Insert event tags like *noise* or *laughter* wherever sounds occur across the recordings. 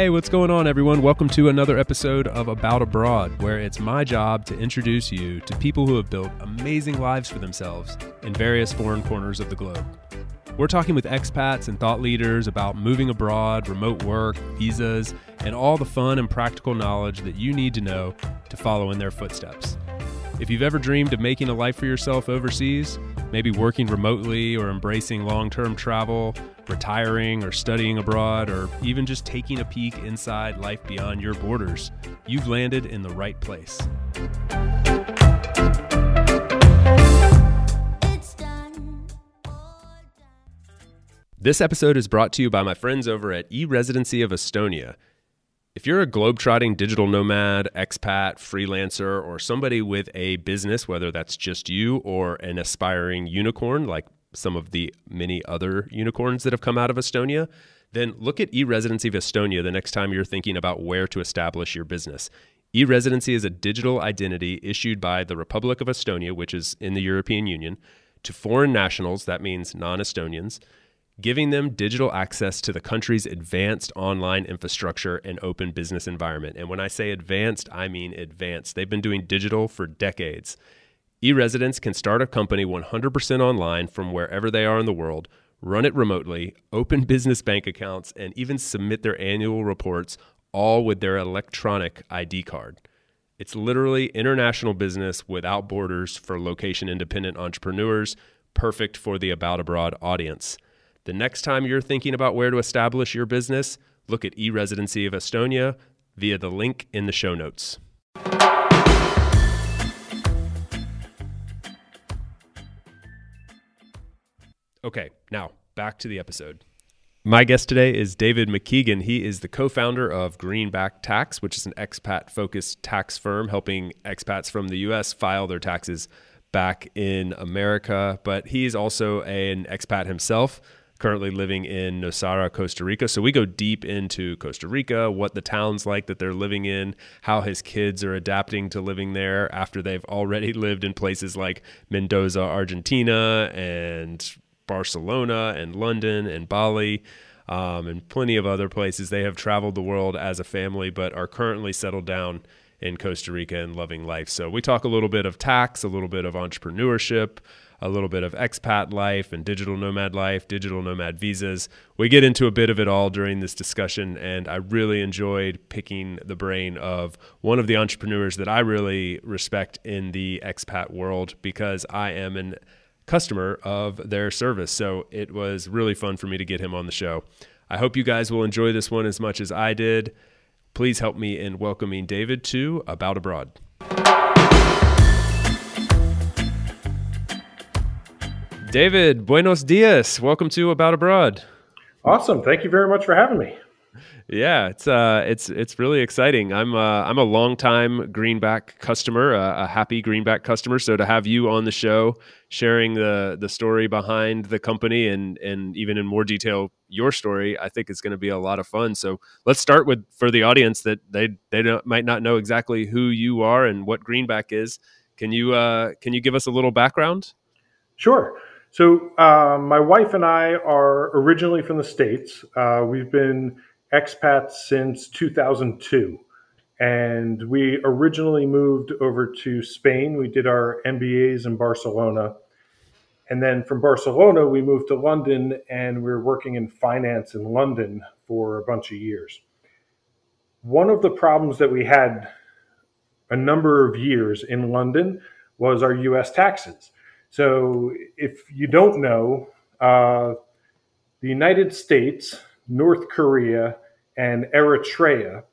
Hey, what's going on, everyone? Welcome to another episode of About Abroad, where it's my job to introduce you to people who have built amazing lives for themselves in various foreign corners of the globe. We're talking with expats and thought leaders about moving abroad, remote work, visas, and all the fun and practical knowledge that you need to know to follow in their footsteps. If you've ever dreamed of making a life for yourself overseas, maybe working remotely or embracing long term travel, retiring or studying abroad, or even just taking a peek inside life beyond your borders, you've landed in the right place. This episode is brought to you by my friends over at eResidency of Estonia. If you're a globetrotting digital nomad, expat, freelancer, or somebody with a business, whether that's just you or an aspiring unicorn like some of the many other unicorns that have come out of Estonia, then look at eResidency of Estonia the next time you're thinking about where to establish your business. eResidency is a digital identity issued by the Republic of Estonia, which is in the European Union, to foreign nationals, that means non Estonians giving them digital access to the country's advanced online infrastructure and open business environment. And when I say advanced, I mean advanced. They've been doing digital for decades. E residents can start a company 100% online from wherever they are in the world, run it remotely, open business bank accounts, and even submit their annual reports all with their electronic ID card. It's literally international business without borders for location independent entrepreneurs, perfect for the About Abroad audience. The next time you're thinking about where to establish your business, look at eResidency of Estonia via the link in the show notes. Okay, now back to the episode. My guest today is David McKeegan. He is the co founder of Greenback Tax, which is an expat focused tax firm helping expats from the US file their taxes back in America. But he's also an expat himself currently living in Nosara, Costa Rica. So we go deep into Costa Rica, what the town's like that they're living in, how his kids are adapting to living there after they've already *laughs* lived in places like Mendoza, Argentina, and Barcelona, and London, and Bali. Um, and plenty of other places. They have traveled the world as a family, but are currently settled down in Costa Rica and loving life. So we talk a little bit of tax, a little bit of entrepreneurship, a little bit of expat life and digital nomad life, digital nomad visas. We get into a bit of it all during this discussion, and I really enjoyed picking the brain of one of the entrepreneurs that I really respect in the expat world because I am an customer of their service. So it was really fun for me to get him on the show. I hope you guys will enjoy this one as much as I did. Please help me in welcoming David to About Abroad. David, buenos dias. Welcome to About Abroad. Awesome. Thank you very much for having me. Yeah, it's uh, it's it's really exciting. I'm uh, I'm a longtime Greenback customer, uh, a happy Greenback customer. So to have you on the show, sharing the the story behind the company and and even in more detail your story, I think it's going to be a lot of fun. So let's start with for the audience that they they might not know exactly who you are and what Greenback is. Can you uh, can you give us a little background? Sure. So, uh, my wife and I are originally from the States. Uh, we've been expats since 2002. And we originally moved over to Spain. We did our MBAs in Barcelona. And then from Barcelona, we moved to London and we were working in finance in London for a bunch of years. One of the problems that we had a number of years in London was our US taxes. So, if you don't know, uh, the United States, North Korea, and Eritrea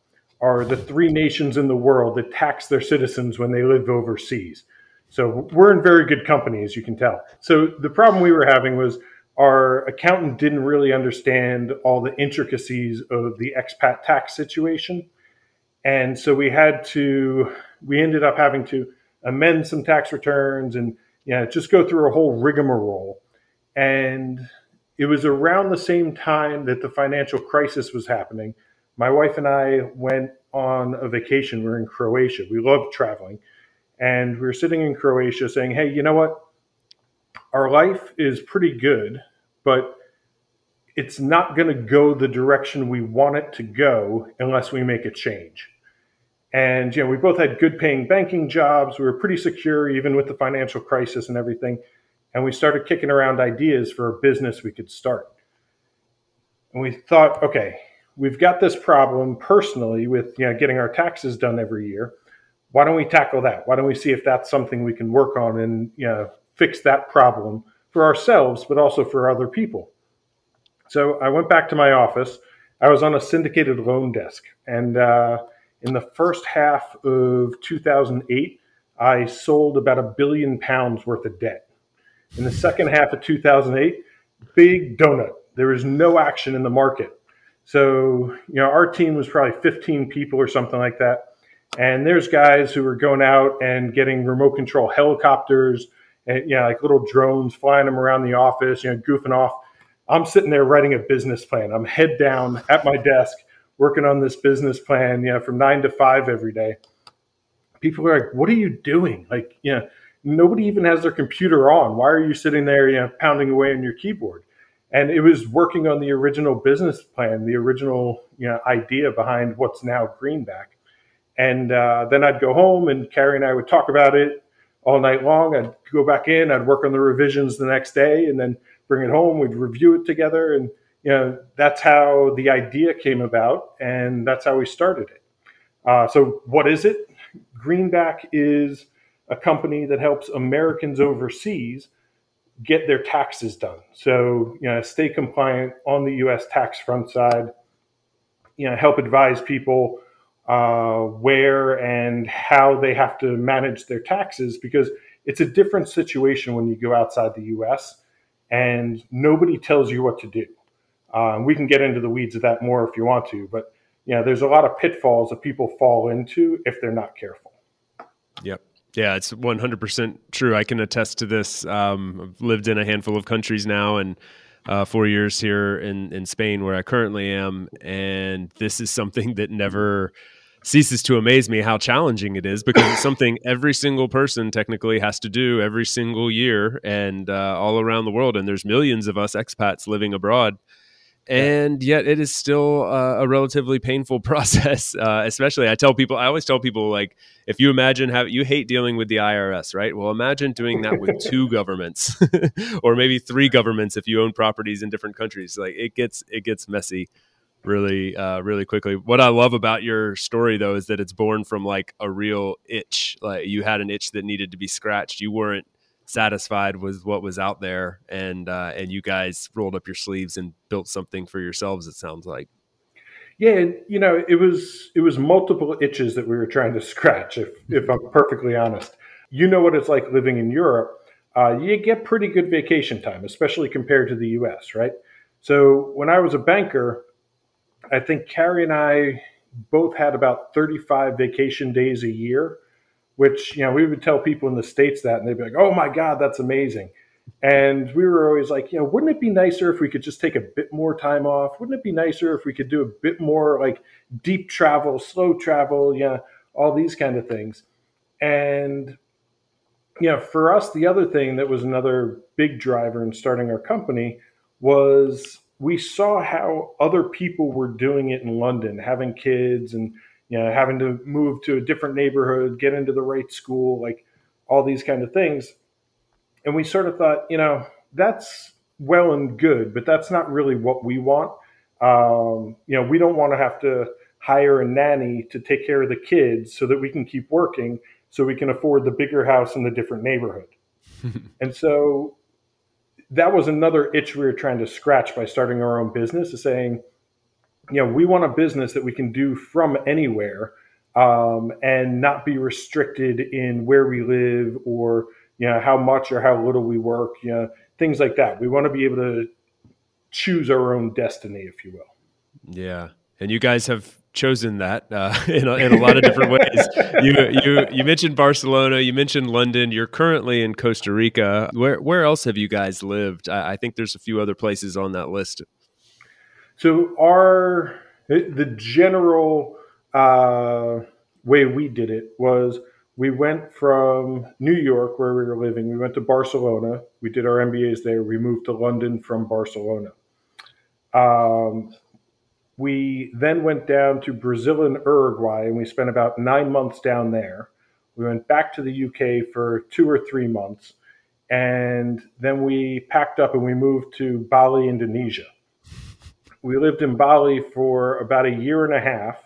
are the three nations in the world that tax their citizens when they live overseas. So, we're in very good company, as you can tell. So, the problem we were having was our accountant didn't really understand all the intricacies of the expat tax situation. And so we had to, we ended up having to amend some tax returns and yeah, just go through a whole rigmarole. And it was around the same time that the financial crisis was happening. My wife and I went on a vacation. We are in Croatia. We love traveling. And we were sitting in Croatia saying, hey, you know what? Our life is pretty good, but it's not going to go the direction we want it to go unless we make a change. And you know, we both had good paying banking jobs. We were pretty secure even with the financial crisis and everything. And we started kicking around ideas for a business we could start. And we thought, okay, we've got this problem personally with you know getting our taxes done every year. Why don't we tackle that? Why don't we see if that's something we can work on and you know fix that problem for ourselves, but also for other people? So I went back to my office. I was on a syndicated loan desk, and uh, in the first half of 2008, I sold about a billion pounds worth of debt. In the second half of 2008, big donut. There was no action in the market. So, you know, our team was probably 15 people or something like that. And there's guys who were going out and getting remote control helicopters and, you know, like little drones, flying them around the office, you know, goofing off. I'm sitting there writing a business plan. I'm head down at my desk working on this business plan, you know, from nine to five every day. People are like, what are you doing? Like, you know, nobody even has their computer on. Why are you sitting there, you know, pounding away on your keyboard? And it was working on the original business plan, the original, you know, idea behind what's now Greenback. And uh, then I'd go home and Carrie and I would talk about it all night long. I'd go back in, I'd work on the revisions the next day and then bring it home. We'd review it together. And you know, that's how the idea came about, and that's how we started it. Uh, so, what is it? Greenback is a company that helps Americans overseas get their taxes done. So, you know, stay compliant on the U.S. tax front side. You know, help advise people uh, where and how they have to manage their taxes because it's a different situation when you go outside the U.S. and nobody tells you what to do. Um, we can get into the weeds of that more if you want to, but know, there's a lot of pitfalls that people fall into if they're not careful. Yep. Yeah, it's 100% true. I can attest to this. Um, I've lived in a handful of countries now and uh, four years here in, in Spain, where I currently am. And this is something that never ceases to amaze me how challenging it is because it's something every single person technically has to do every single year and uh, all around the world. And there's millions of us expats living abroad and yet it is still uh, a relatively painful *laughs* process. Uh, especially, I tell people, I always tell people, like, if you imagine how you hate dealing with the IRS, right? Well, imagine doing that with two *laughs* governments, *laughs* or maybe three governments if you own properties in different countries. Like, it gets it gets messy really uh, really quickly what i love about your story though is that it's born from like a real itch like you had an itch that needed to be scratched you weren't satisfied with what was out there, and uh, and you guys rolled up your sleeves and built something for yourselves. It sounds like. Yeah, you know, it was it was multiple itches that we were trying to *laughs* scratch. If if I'm perfectly honest, you know what it's like living in Europe. Uh, you get pretty good vacation time, especially compared to the U.S. Right. So when I was a banker, I think Carrie and I both had about 35 vacation days a year which you know we would tell people in the states that and they'd be like oh my god that's amazing. And we were always like you know wouldn't it be nicer if we could just take a bit more time off? Wouldn't it be nicer if we could do a bit more like deep travel slow travel yeah all these kind of things? And you know for us the other thing that was another big driver in starting our company was we saw how other people were doing it in london having kids and you know, having to move to a different neighborhood, get into the right school, like all these kind of things. And we sort of thought, you know, that's well and good, but that's not really what we want. Um, you know, we don't want to have to hire a nanny to take care of the kids so that we can keep working so we can afford the bigger house in the different neighborhood. *laughs* and so that was another itch we were trying to scratch by starting our own business is saying, you know, we want a business that we can do from anywhere um, and not be restricted in where we live or you know how much or how little we work. You know, things like that. We want to be able to choose our own destiny, if you will. Yeah, and you guys have chosen that uh, *laughs* in, a, in a lot of different ways. *laughs* You you you mentioned Barcelona, you mentioned London. You're currently in Costa Rica. Where where else have you guys lived? I, I think there's a few other places on that list. So our the general uh, way we did it was we went from New York, where we were living, we went to Barcelona. We did our MBAs there. We moved to London from Barcelona. Um, we then went down to Brazil and Uruguay, and we spent about nine months down there. We went back to the UK for two or three months, and then we packed up and we moved to Bali, Indonesia. We lived in Bali for about a year and a half,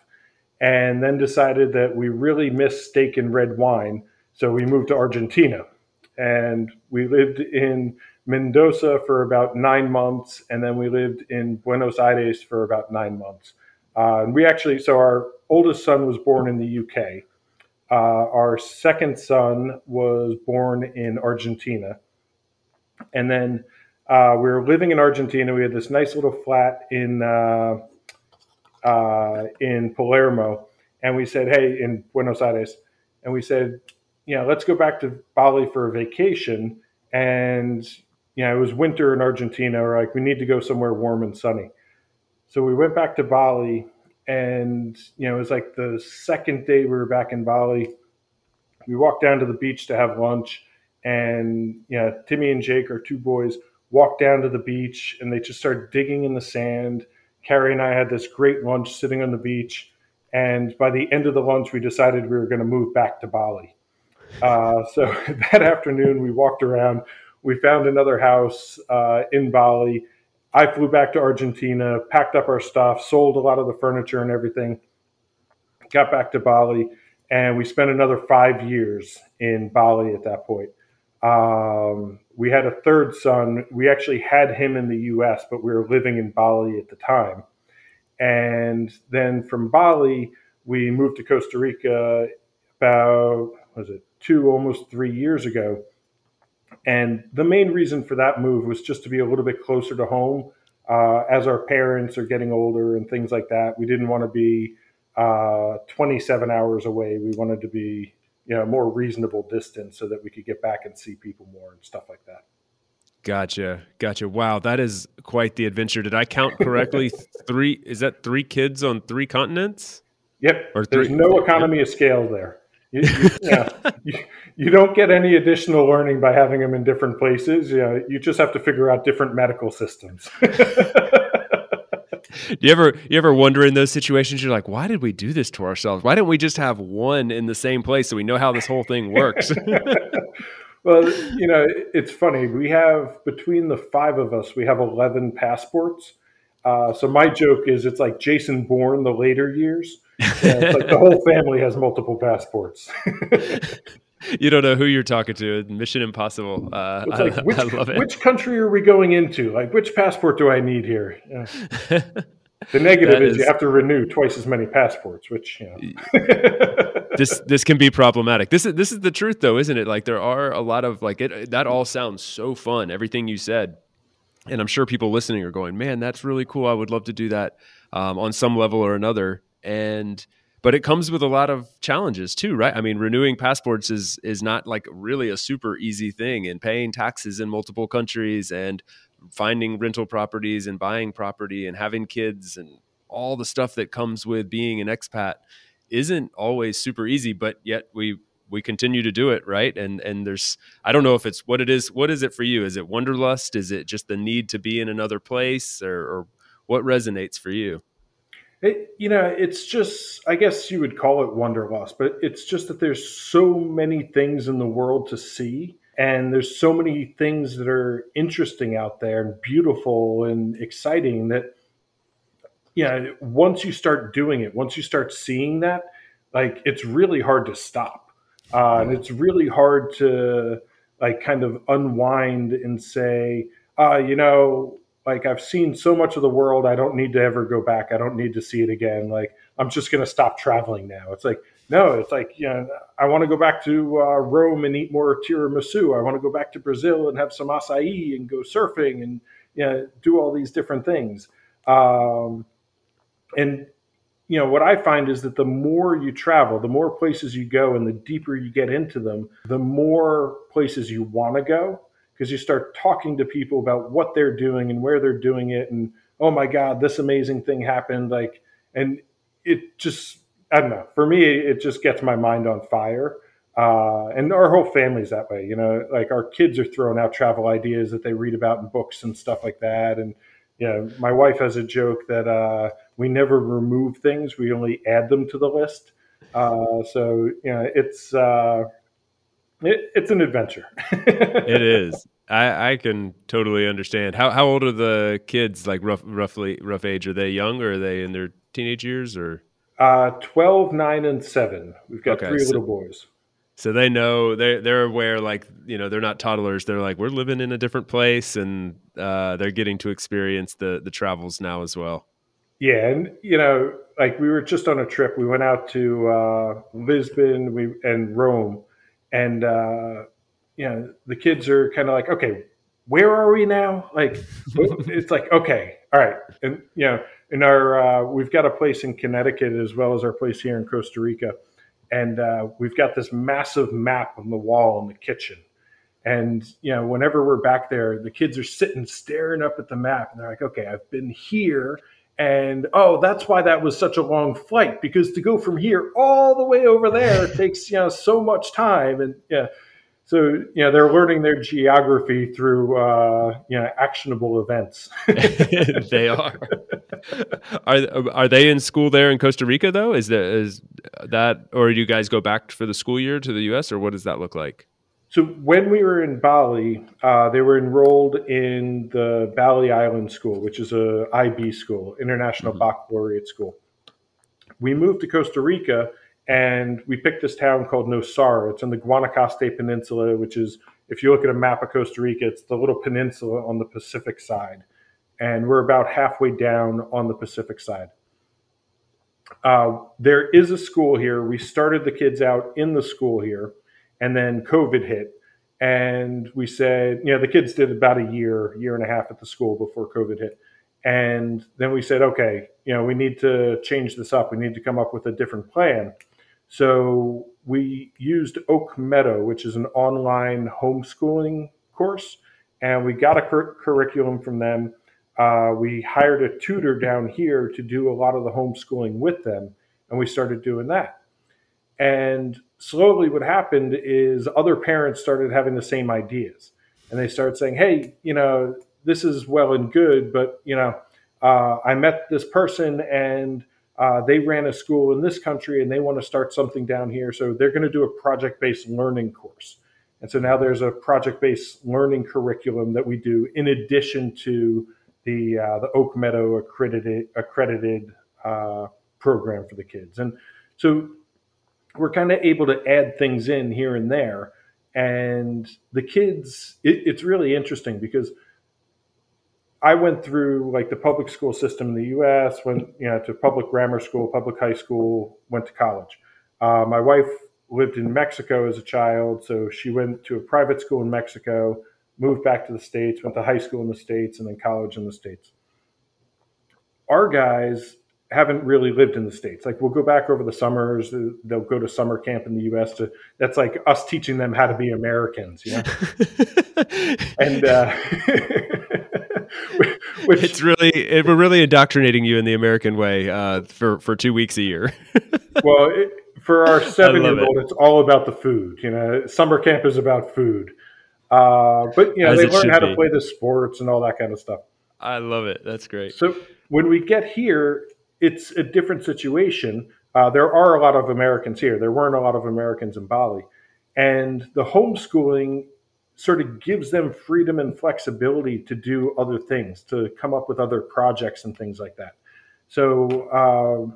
and then decided that we really missed steak and red wine, so we moved to Argentina. And we lived in Mendoza for about nine months, and then we lived in Buenos Aires for about nine months. Uh, and we actually, so our oldest son was born in the UK. Uh, our second son was born in Argentina. And then uh, we were living in Argentina. We had this nice little flat in uh, uh, in Palermo, and we said, "Hey, in Buenos Aires," and we said, "You know, let's go back to Bali for a vacation." And you know, it was winter in Argentina. We're like, we need to go somewhere warm and sunny. So we went back to Bali, and you know, it was like the second day we were back in Bali. We walked down to the beach to have lunch, and you know, Timmy and Jake, our two boys, walked down to the beach, and they just started digging in the sand. Carrie and I had this great lunch sitting on the beach, and by the end of the lunch, we decided we were going to move back to Bali. Uh, *laughs* so *laughs* that afternoon, we walked around we found another house uh, in Bali. I flew back to Argentina, packed up our stuff, sold a lot of the furniture and everything, got back to Bali, and we spent another five years in Bali at that point. Um, we had a third son. We actually had him in the US, but we were living in Bali at the time. And then from Bali, we moved to Costa Rica about, was it, two, almost three years ago and the main reason for that move was just to be a little bit closer to home. Uh, as our parents are getting older and things like that, we didn't want to be uh, 27 hours away. We wanted to be, you know, a more reasonable distance so that we could get back and see people more and stuff like that. Gotcha, gotcha. Wow, that is quite the adventure. Did I count correctly? *laughs* three is that three kids on three continents? Yep. Or three, There's no economy of scale there. You, you, *laughs* yeah, you, you, don't get any additional learning by having them in different places. You, know, you just have to figure out different medical systems. *laughs* do you ever you ever wonder in those situations? You're like why did we do this to ourselves? Why didn't we just have one in the same place so we know how this whole thing works? *laughs* Well you know it's funny. We have between the five of us we have 11 passports. Uh, so my joke is it's like jason bourne the later years. Like the whole family has multiple passports. *laughs* you don't know who you're talking to. Mission Impossible. Uh, like, I, which, I love it. Which country are we going into? Like, which passport do I need here? Yeah. *laughs* The negative is, is, you have to renew twice as many passports, which you know. this this can be problematic. This is this is the truth, though, isn't it? Like there are a lot of like it. That all sounds so fun. Everything you said, and I'm sure people listening are going, "Man, that's really cool. I would love to do that um, on some level or another." and but it comes with a lot of challenges too right? I mean renewing passports is is not like really a super easy thing and paying taxes in multiple countries and finding rental properties and buying property and having kids and all the stuff that comes with being an expat isn't always super easy but yet we we continue to do it right? And and there's i don't know if it's what it is what is it for you? Is it wanderlust? Is it just the need to be in another place or, or what resonates for you it, you know, it's just, I guess you would call it wanderlust, but it's just that there's so many things in the world to see. And there's so many things that are interesting out there and beautiful and exciting that, you know, once you start doing it, once you start seeing that, like it's really hard to stop. Uh, and it's really hard to like kind of unwind and say, uh, you know, like I've seen so much of the world, I don't need to ever go back. I don't need to see it again. Like I'm just going to stop traveling now. It's like no, it's like you know, I want to go back to uh, Rome and eat more tiramisu. I want to go back to Brazil and have some acai and go surfing and you know, do all these different things. Um, and you know what I find is that the more you travel, the more places you go, and the deeper you get into them, the more places you want to go because you start talking to people about what they're doing and where they're doing it and oh my god this amazing thing happened like and it just i don't know for me it just gets my mind on fire uh, and our whole family's that way you know like our kids are throwing out travel ideas that they read about in books and stuff like that and yeah, my wife has a joke that uh, we never remove things; we only add them to the list. Uh, so you know, it's uh, it, it's an adventure. it is. I, I can totally understand. How how old are the kids? Like rough, roughly rough age? Are they young or are they in their teenage years or? Uh, 12, 9, and 7. We've got okay, three so, little boys. So they know they're they're aware, like you know, they're not toddlers. They're like we're living in a different place, and uh, they're getting to experience the the travels now as well. Yeah, and you know, like we were just on a trip. We went out to uh, Lisbon, we and Rome, and uh, you know, the kids are kind of like, okay, where are we now? Like, *laughs* it's like, okay, all right, and you know, in our uh, we've got a place in Connecticut as well as our place here in Costa Rica, and uh, we've got this massive map on the wall in the kitchen. And you know, whenever we're back there, the kids are sitting staring up at the map, and they're like, "Okay, I've been here, and oh, that's why that was such a long flight because to go from here all the way over there *laughs* takes you know so much time." And yeah, so you know they're learning their geography through uh, you know actionable events. *laughs* they are. Are are they in school there in Costa Rica though? Is that is that or do you guys go back for the school year to the U.S. or what does that look like? So when we were in Bali, uh, they were enrolled in the Bali Island School, which is a IB school, International mm-hmm. Baccalaureate School. We moved to Costa Rica and we picked this town called Nosara. It's in the Guanacaste Peninsula, which is, if you look at a map of Costa Rica, it's the little peninsula on the Pacific side. And we're about halfway down on the Pacific side. Uh, there is a school here. We started the kids out in the school here, and then COVID hit. And we said, you know, the kids did about a year, year and a half at the school before COVID hit. And then we said, okay, you know, we need to change this up. We need to come up with a different plan. So we used Oak Meadow, which is an online homeschooling course, and we got a cur- curriculum from them. Uh, we hired a tutor down here to do a lot of the homeschooling with them, and we started doing that. And slowly, what happened is other parents started having the same ideas, and they started saying, "Hey, you know, this is well and good, but you know, uh, I met this person and." Uh, they ran a school in this country and they want to start something down here. So they're going to do a project based learning course. And so now there's a project based learning curriculum that we do in addition to the, uh, the Oak Meadow accredited, accredited uh, program for the kids. And so we're kind of able to add things in here and there. And the kids, it, it's really interesting because I went through like the public school system in the U.S. Went you know to public grammar school, public high school, went to college. Uh, my wife lived in Mexico as a child, so she went to a private school in Mexico, moved back to the states, went to high school in the states, and then college in the states. Our guys haven't really lived in the states. Like we'll go back over the summers. They'll go to summer camp in the U.S. To that's like us teaching them how to be Americans, you know. *laughs* and uh, *laughs* Which, *laughs* it's really it, we're really indoctrinating you in the American way uh, for for two weeks a year. *laughs* well, it, for our seven year old, it. it's all about the food. You know, summer camp is about food. Uh, but you know, As they learn how be. to play the sports and all that kind of stuff. I love it. That's great. So when we get here, it's a different situation. Uh, there are a lot of Americans here. There weren't a lot of Americans in Bali, and the homeschooling sort of gives them freedom and flexibility to do other things, to come up with other projects and things like that. So, uh,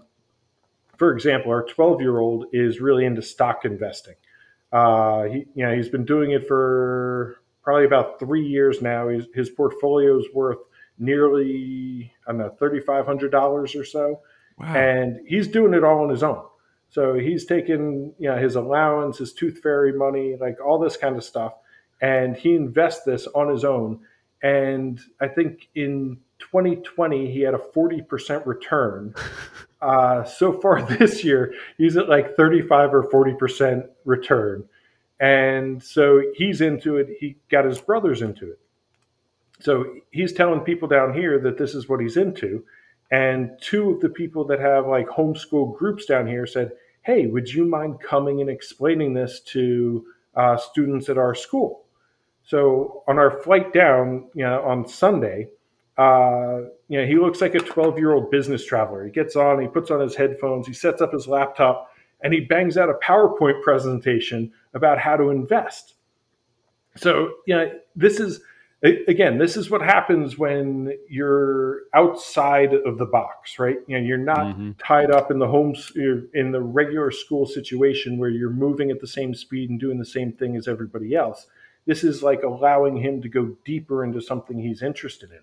for example, our 12 year old is really into stock investing. Uh, he, you know, he's been doing it for probably about three years now. He's, his portfolio is worth nearly, I don't know, $3,500 or so. Wow. And he's doing it all on his own. So he's taking, you know, his allowance, his tooth fairy money, like all this kind of stuff and he invests this on his own. And I think in 2020 he had a 40% return. *laughs* Uh, so far *laughs* this year, he's at like 35 or 40% return. And so he's into it. He got his brothers into it. So he's telling people down here that this is what he's into. And two of the people that have like homeschool groups down here said, Hey, would you mind coming and explaining this to uh, students at our school? So on our flight down, you know, on Sunday, uh, you know, he looks like a 12 year old business traveler. He gets on, he puts on his headphones, he sets up his laptop, and he bangs out a PowerPoint presentation about how to invest. So, you know, this is again, this is what happens when you're outside of the box, right? You know, you're not mm-hmm. tied up in the homes in the regular school situation where you're moving at the same speed and doing the same thing as everybody else. This is like allowing him to go deeper into something he's interested in.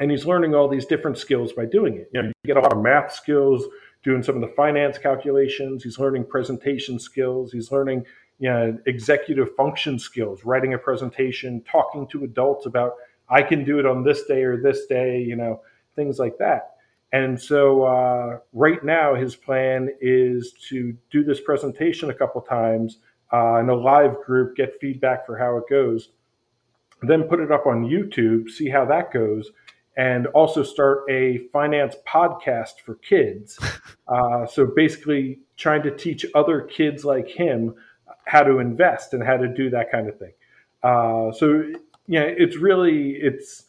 And he's learning all these different skills by doing it. You know, you get a lot of math skills, doing some of the finance calculations. He's learning presentation skills. He's learning you know, executive function skills, writing a presentation, talking to adults about I can do it on this day or this day, you know, things like that. And so uh, right now, his plan is to do this presentation a couple times uh, in a live group, get feedback for how it goes, then put it up on YouTube, see how that goes, and also start a finance podcast for kids. *laughs* Uh, so basically, trying to teach other kids like him how to invest and how to do that kind of thing. Uh, so yeah, it's really it's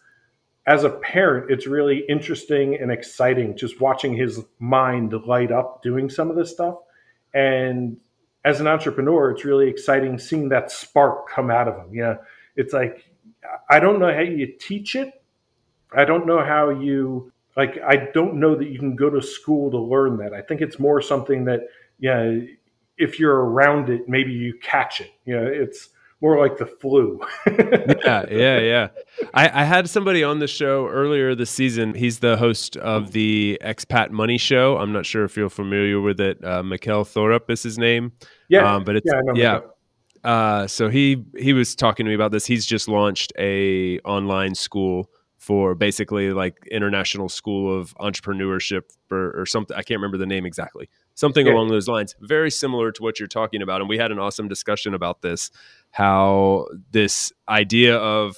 as a parent, it's really interesting and exciting just watching his mind light up doing some of this stuff. And as an entrepreneur, it's really exciting seeing that spark come out of him. Yeah, it's like I don't know how you teach it. I don't know how you like. I don't know that you can go to school to learn that. I think it's more something that yeah if you're around it, maybe you catch it. You know, it's more like the flu. *laughs* yeah, yeah, yeah. I, I, had somebody on the show earlier this season. He's the host of the Expat Money Show. I'm not sure if you're familiar with it. Uh, Thorup is his name. Yeah, um, but it's yeah. yeah. Uh, so he he was talking to me about this. He's just launched a online school for basically like international school of entrepreneurship or, or something. I can't remember the name exactly something yeah. along those lines very similar to what you're talking about and we had an awesome discussion about this how this idea of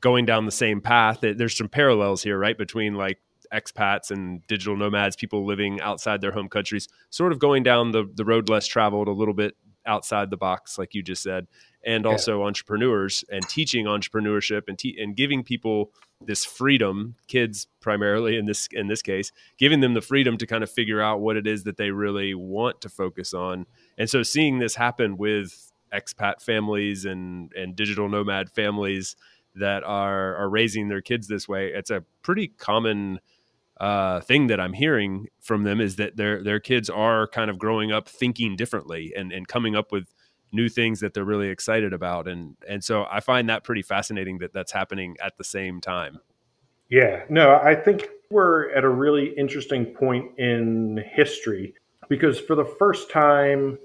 going down the same path there's some parallels here right between like expats and digital nomads people living outside their home countries sort of going down the, the road less traveled a little bit outside the box like you just said and also yeah. entrepreneurs and teaching entrepreneurship and te- and giving people this freedom kids primarily in this in this case giving them the freedom to kind of figure out what it is that they really want to focus on and so seeing this happen with expat families and and digital nomad families that are are raising their kids this way it's a pretty common uh, thing that I'm hearing from them is that their their kids are kind of growing up thinking differently and and coming up with new things that they're really excited about. And and so i find that pretty fascinating that that's happening at the same time. Yeah no i think we're at a really interesting point in history because for the first time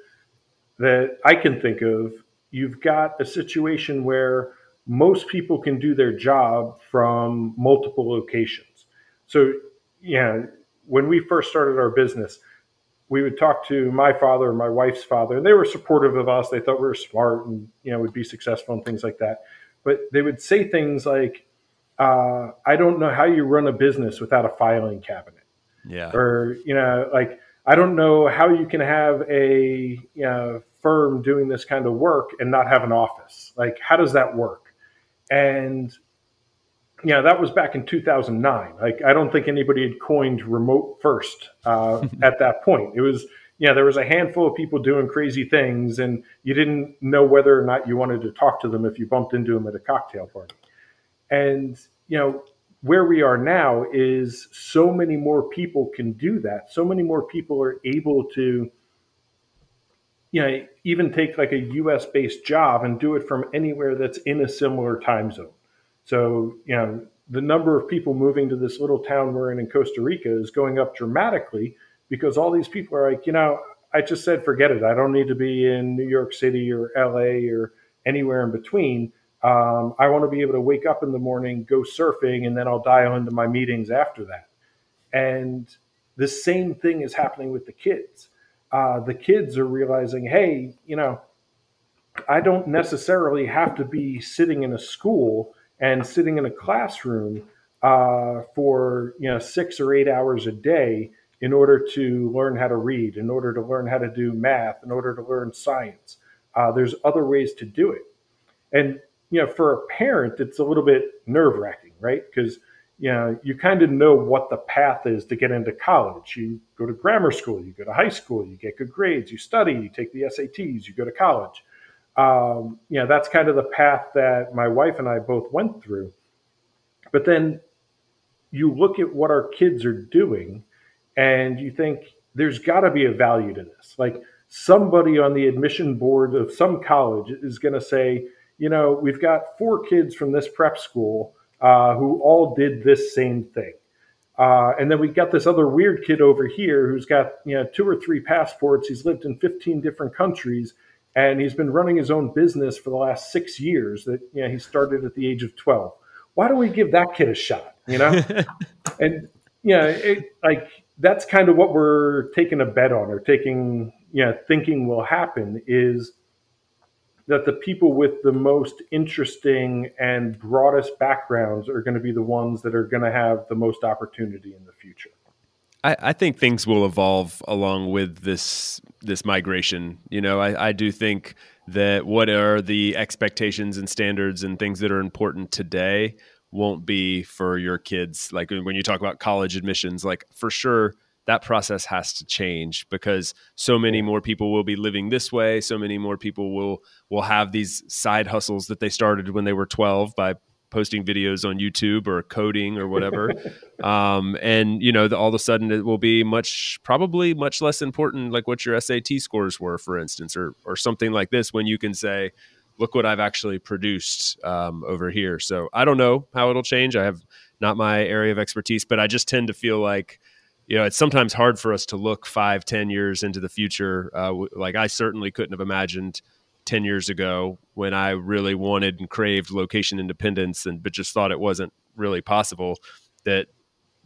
that i can think of you've got a situation where most people can do their job from multiple locations. So yeah when we first started our business we would talk to my father and my wife's father, and they were supportive of us. They thought we were smart and you know would be successful and things like that. But they would say things like, uh, "I don't know how you run a business without a filing cabinet." Yeah. Or you know, like I don't know how you can have a you know, firm doing this kind of work and not have an office. Like, how does that work? And yeah, that was back in 2009. Like, I don't think anybody had coined remote first uh, *laughs* at that point. It was, yeah, there was a handful of people doing crazy things, and you didn't know whether or not you wanted to talk to them if you bumped into them at a cocktail party. And, you know, where we are now is so many more people can do that. So many more people are able to, you know, even take like a US based job and do it from anywhere that's in a similar time zone. So, you know, the number of people moving to this little town we're in in Costa Rica is going up dramatically because all these people are like, you know, I just said, forget it. I don't need to be in New York City or LA or anywhere in between. Um, I want to be able to wake up in the morning, go surfing, and then I'll dial into my meetings after that. And the same thing is happening with the kids. Uh, the kids are realizing, hey, you know, I don't necessarily have to be sitting in a school and sitting in a classroom uh, for you know six or eight hours a day in order to learn how to read, in order to learn how to do math, in order to learn science. Uh, there's other ways to do it, and you know for a parent, it's a little bit nerve wracking, right? Because you know, you kind of know what the path is to get into college. You go to grammar school, you go to high school, you get good grades, you study, you take the SATs, you go to college. Um, you know, that's kind of the path that my wife and I both went through. But then you look at what our kids are doing and you think there's got to be a value to this. Like somebody on the admission board of some college is going to say, you know, we've got four kids from this prep school uh, who all did this same thing. Uh, and then we've got this other weird kid over here who's got you know two or three passports. He's lived in 15 different countries, and he's been running his own business for the last six years. That you know he started at the age of 12. Why don't we give that kid a shot? You know, *laughs* and you know, it, like that's kind of what we're taking a bet on or taking you know thinking will happen is that the people with the most interesting and broadest backgrounds are going to be the ones that are going to have the most opportunity in the future. I, I think things will evolve along with this this migration. You know, I, I do think that what are the expectations and standards and things that are important today won't be for your kids. Like when you talk about college admissions, like for sure that process has to change because so many more people will be living this way so many more people will will have these side hustles that they started when they were 12 by posting videos on YouTube or coding or whatever. *laughs* Um, and you know the, all of a sudden it will be much probably much less important like what your SAT scores were for instance or or something like this when you can say look what I've actually produced um, over here. So I don't know how it'll change. I have not my area of expertise but I just tend to feel like you know, it's sometimes hard for us to look five, ten years into the future. Uh, like I certainly couldn't have imagined ten years ago when I really wanted and craved location independence, and but just thought it wasn't really possible. That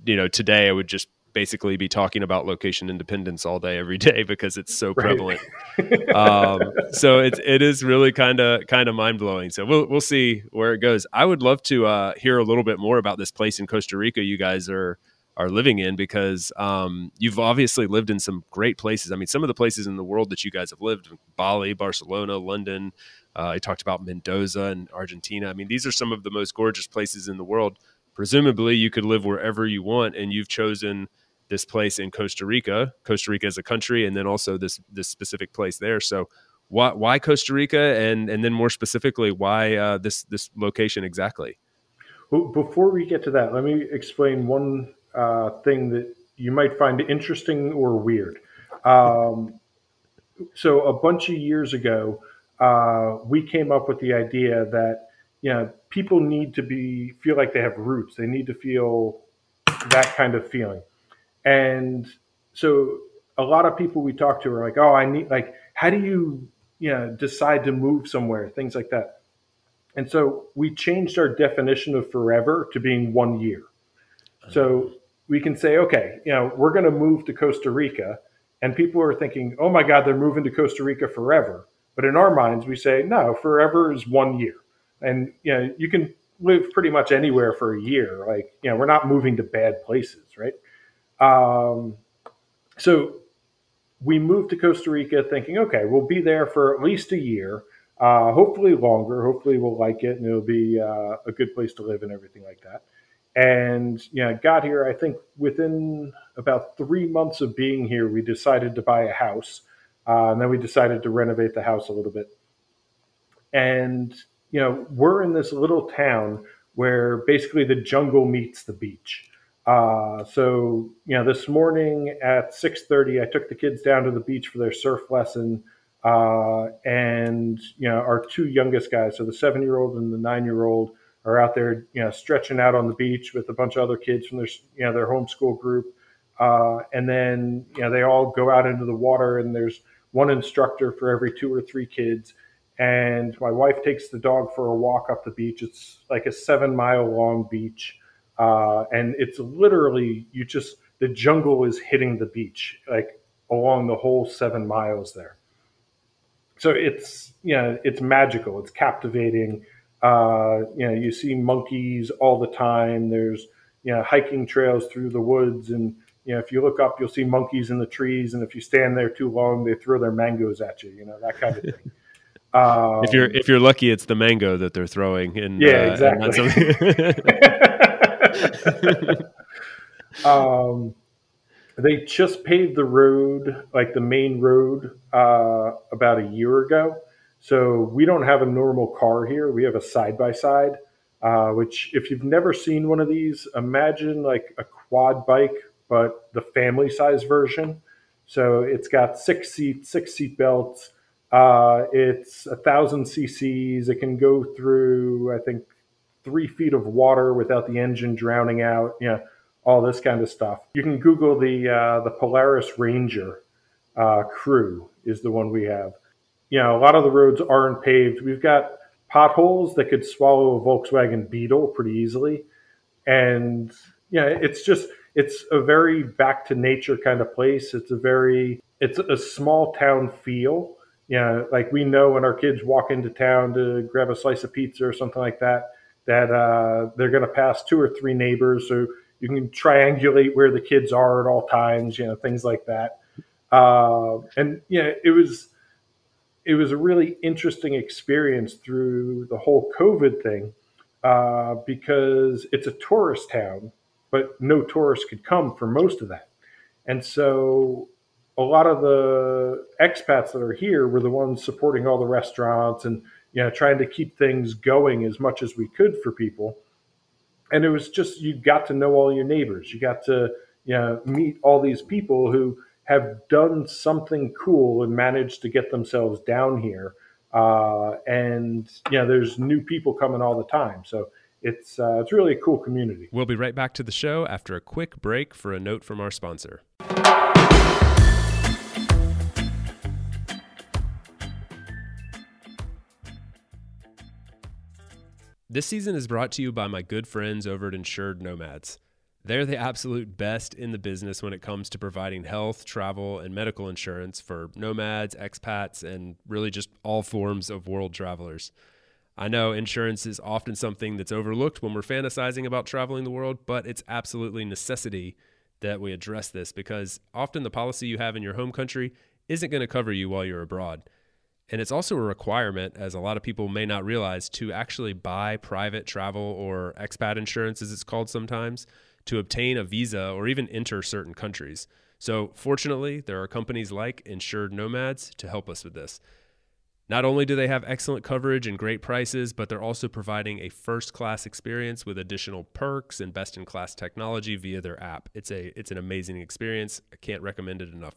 you know, today I would just basically be talking about location independence all day every day because it's so prevalent. Right. um, so it's it is really kind of kind of mind blowing. So we'll we'll see where it goes. I would love to uh, hear a little bit more about this place in Costa Rica you guys are are living in because um, you've obviously lived in some great places. I mean, some of the places in the world that you guys have lived Bali, Barcelona, London. Uh, I talked about Mendoza and Argentina. I mean, these are some of the most gorgeous places in the world. Presumably, you could live wherever you want, and you've chosen this place in Costa Rica, Costa Rica as a country, and then also this this specific place there. So, why why Costa Rica, and and then more specifically, why uh, this this location exactly? Well, before we get to that, let me explain one uh, thing that you might find interesting or weird. Um, so a bunch of years ago, uh, we came up with the idea that you know people need to be feel like they have roots. They need to feel that kind of feeling, and so a lot of people we talk to are like, "Oh, I need like, how do you you know decide to move somewhere?" Things like that. And so we changed our definition of forever to being one year. So we can say, okay, you know, we're going to move to Costa Rica, and people are thinking, oh my God, they're moving to Costa Rica forever. But in our minds, we say, no, forever is one year, and you know, you can live pretty much anywhere for a year. Like, you know, we're not moving to bad places, right? Um, so we moved to Costa Rica thinking, okay, we'll be there for at least a year, uh, hopefully longer. Hopefully, we'll like it and it'll be uh, a good place to live and everything like that. And yeah, got here. I think within about three months of being here, we decided to buy a house, uh, and then we decided to renovate the house a little bit. And you know, we're in this little town where basically the jungle meets the beach. Uh, so you know, this morning at six thirty, I took the kids down to the beach for their surf lesson. Uh, and you know, our two youngest guys, so the seven-year-old and the nine-year-old, are out there, you know, stretching out on the beach with a bunch of other kids from their, you know, their homeschool group. Uh, and then, you know, they all go out into the water and there's one instructor for every two or three kids. And my wife takes the dog for a walk up the beach. It's like a seven mile long beach. Uh, and it's literally, you just, the jungle is hitting the beach, like along the whole seven miles there. So it's, you know, it's magical. It's captivating. Uh, you know, you see monkeys all the time. There's you know hiking trails through the woods, and you know if you look up, you'll see monkeys in the trees. And if you stand there too long, they throw their mangoes at you. You know that kind of thing. Um, *laughs* if you're if you're lucky, it's the mango that they're throwing. And yeah, uh, exactly. *laughs* *laughs* um, they just paved the road, like the main road, uh, about a year ago. So we don't have a normal car here. We have a side by side, which, if you've never seen one of these, imagine like a quad bike, but the family size version. So it's got six seats, six seat belts. Uh, it's a thousand cc's. It can go through, I think, three feet of water without the engine drowning out. Yeah, all this kind of stuff. You can Google the uh, the Polaris Ranger uh, crew is the one we have. You know, a lot of the roads aren't paved. We've got potholes that could swallow a Volkswagen Beetle pretty easily, and yeah, it's just it's a very back to nature kind of place. It's a very it's a small town feel. You know, like we know when our kids walk into town to grab a slice of pizza or something like that, that uh, they're going to pass two or three neighbors, so you can triangulate where the kids are at all times. You know, things like that. Uh, and you know, it was it was a really interesting experience through the whole COVID thing uh, because it's a tourist town but no tourists could come for most of that. And so a lot of the expats that are here were the ones supporting all the restaurants and you know trying to keep things going as much as we could for people. And it was just you got to know all your neighbors. You got to you know meet all these people who have done something cool and managed to get themselves down here. Uh, and know, there's new people coming all the time. So it's uh, it's really a cool community. We'll be right back to the show after a quick break for a note from our sponsor. This season is brought to you by my good friends over at Insured Nomads. They're the absolute best in the business when it comes to providing health, travel, and medical insurance for nomads, expats, and really just all forms of world travelers. I know insurance is often something that's overlooked when we're fantasizing about traveling the world, but it's absolutely necessity that we address this because often the policy you have in your home country isn't going to cover you while you're abroad. And it's also a requirement, as a lot of people may not realize, to actually buy private travel or expat insurance, as it's called sometimes, to obtain a visa or even enter certain countries. So, fortunately, there are companies like Insured Nomads to help us with this. Not only do they have excellent coverage and great prices, but they're also providing a first-class experience with additional perks and best-in-class technology via their app. It's a it's an amazing experience. I can't recommend it enough.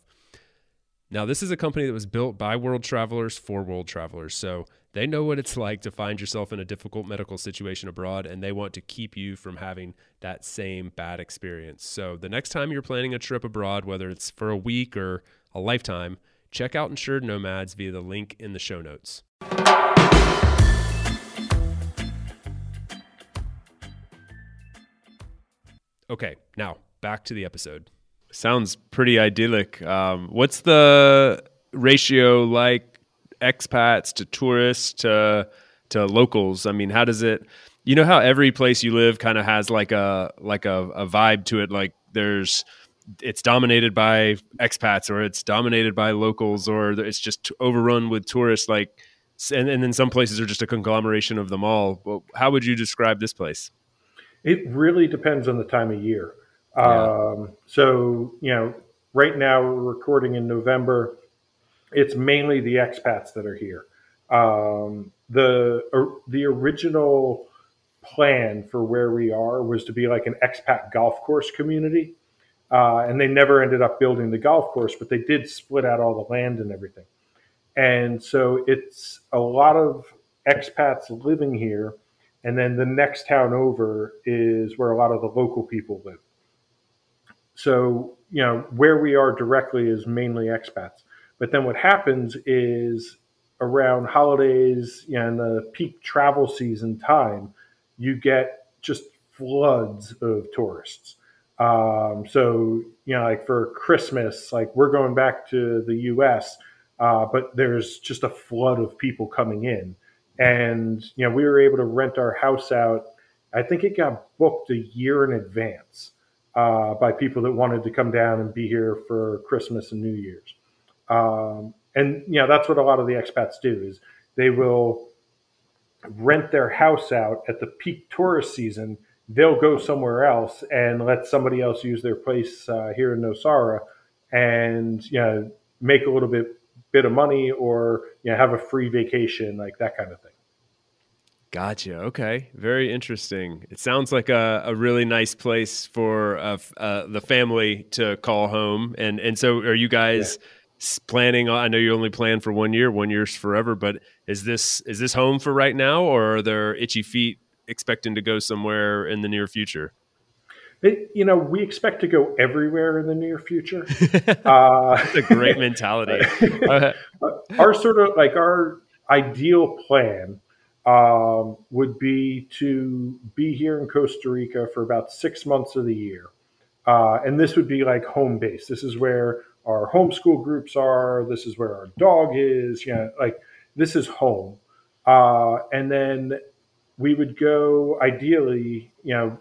Now, this is a company that was built by world travelers for world travelers. So, they know what it's like to find yourself in a difficult medical situation abroad and they want to keep you from having that same bad experience. So, the next time you're planning a trip abroad, whether it's for a week or a lifetime, Check out Insured Nomads via the link in the show notes. Okay, now back to the episode. Sounds pretty idyllic. Um, what's the ratio like expats to tourists to to locals? I mean, how does it? You know how every place you live kind of has like a like a, a vibe to it. Like there's it's dominated by expats or it's dominated by locals or it's just overrun with tourists like and, and then some places are just a conglomeration of them all well, how would you describe this place it really depends on the time of year yeah. um, so you know right now we're recording in november it's mainly the expats that are here um, the uh, the original plan for where we are was to be like an expat golf course community uh, and they never ended up building the golf course, but they did split out all the land and everything. And so it's a lot of expats living here. And then the next town over is where a lot of the local people live. So, you know, where we are directly is mainly expats. But then what happens is around holidays and the peak travel season time, you get just floods of tourists. Um, so, you know, like for Christmas, like we're going back to the US, uh, but there's just a flood of people coming in. And, you know, we were able to rent our house out. I think it got booked a year in advance uh, by people that wanted to come down and be here for Christmas and New Year's. Um, and, you know, that's what a lot of the expats do is they will rent their house out at the peak tourist season they'll go somewhere else and let somebody else use their place uh, here in Nosara and you know make a little bit bit of money or you know have a free vacation like that kind of thing. Gotcha. Okay. Very interesting. It sounds like a, a really nice place for uh, uh, the family to call home. And and so, are you guys yeah. Planning? I know you only plan for one year. One year's forever. But is this is this home for right now, or are there itchy feet expecting to go somewhere in the near future? It, you know, we expect to go everywhere in the near future. uh, *laughs* That's a great mentality. *laughs* our sort of like our ideal plan um, would be to be here in Costa Rica for about six months of the year. Uh, and this would be like home base. This is where our homeschool groups are. This is where our dog is. You know, like this is home. Uh, and then we would go ideally, you know,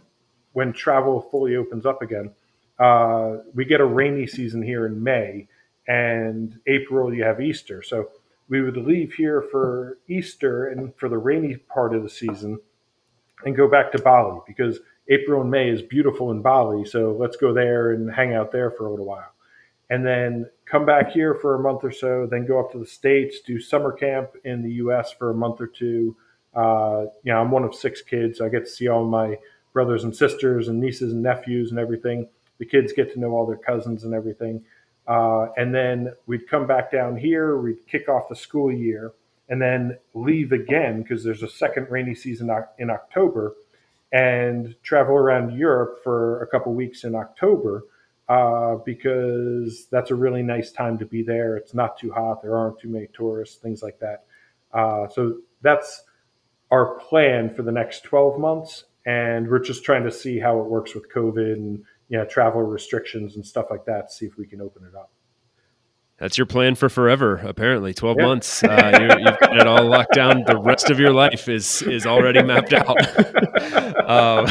when travel fully opens up again. Uh, we get a rainy season here in May, and April you have Easter. So we would leave here for Easter and for the rainy part of the season and go back to Bali because April and May is beautiful in Bali. So let's go there and hang out there for a little while. And then come back here for a month or so, then go up to the States, do summer camp in the US for a month or two. Uh, you know, I'm one of six kids. So I get to see all my brothers and sisters and nieces and nephews and everything. The kids get to know all their cousins and everything. Uh, and then we'd come back down here, we'd kick off the school year, and then leave again because there's a second rainy season in October and travel around Europe for a couple weeks in October uh, because that's a really nice time to be there. It's not too hot, there aren't too many tourists, things like that. Uh, so that's our plan for the next 12 months. And we're just trying to see how it works with COVID and you know, travel restrictions and stuff like that see if we can open it up. That's your plan for forever, apparently. Twelve yeah. months. Uh, you have got it all locked down. The rest of your life is is already mapped out. *laughs* um,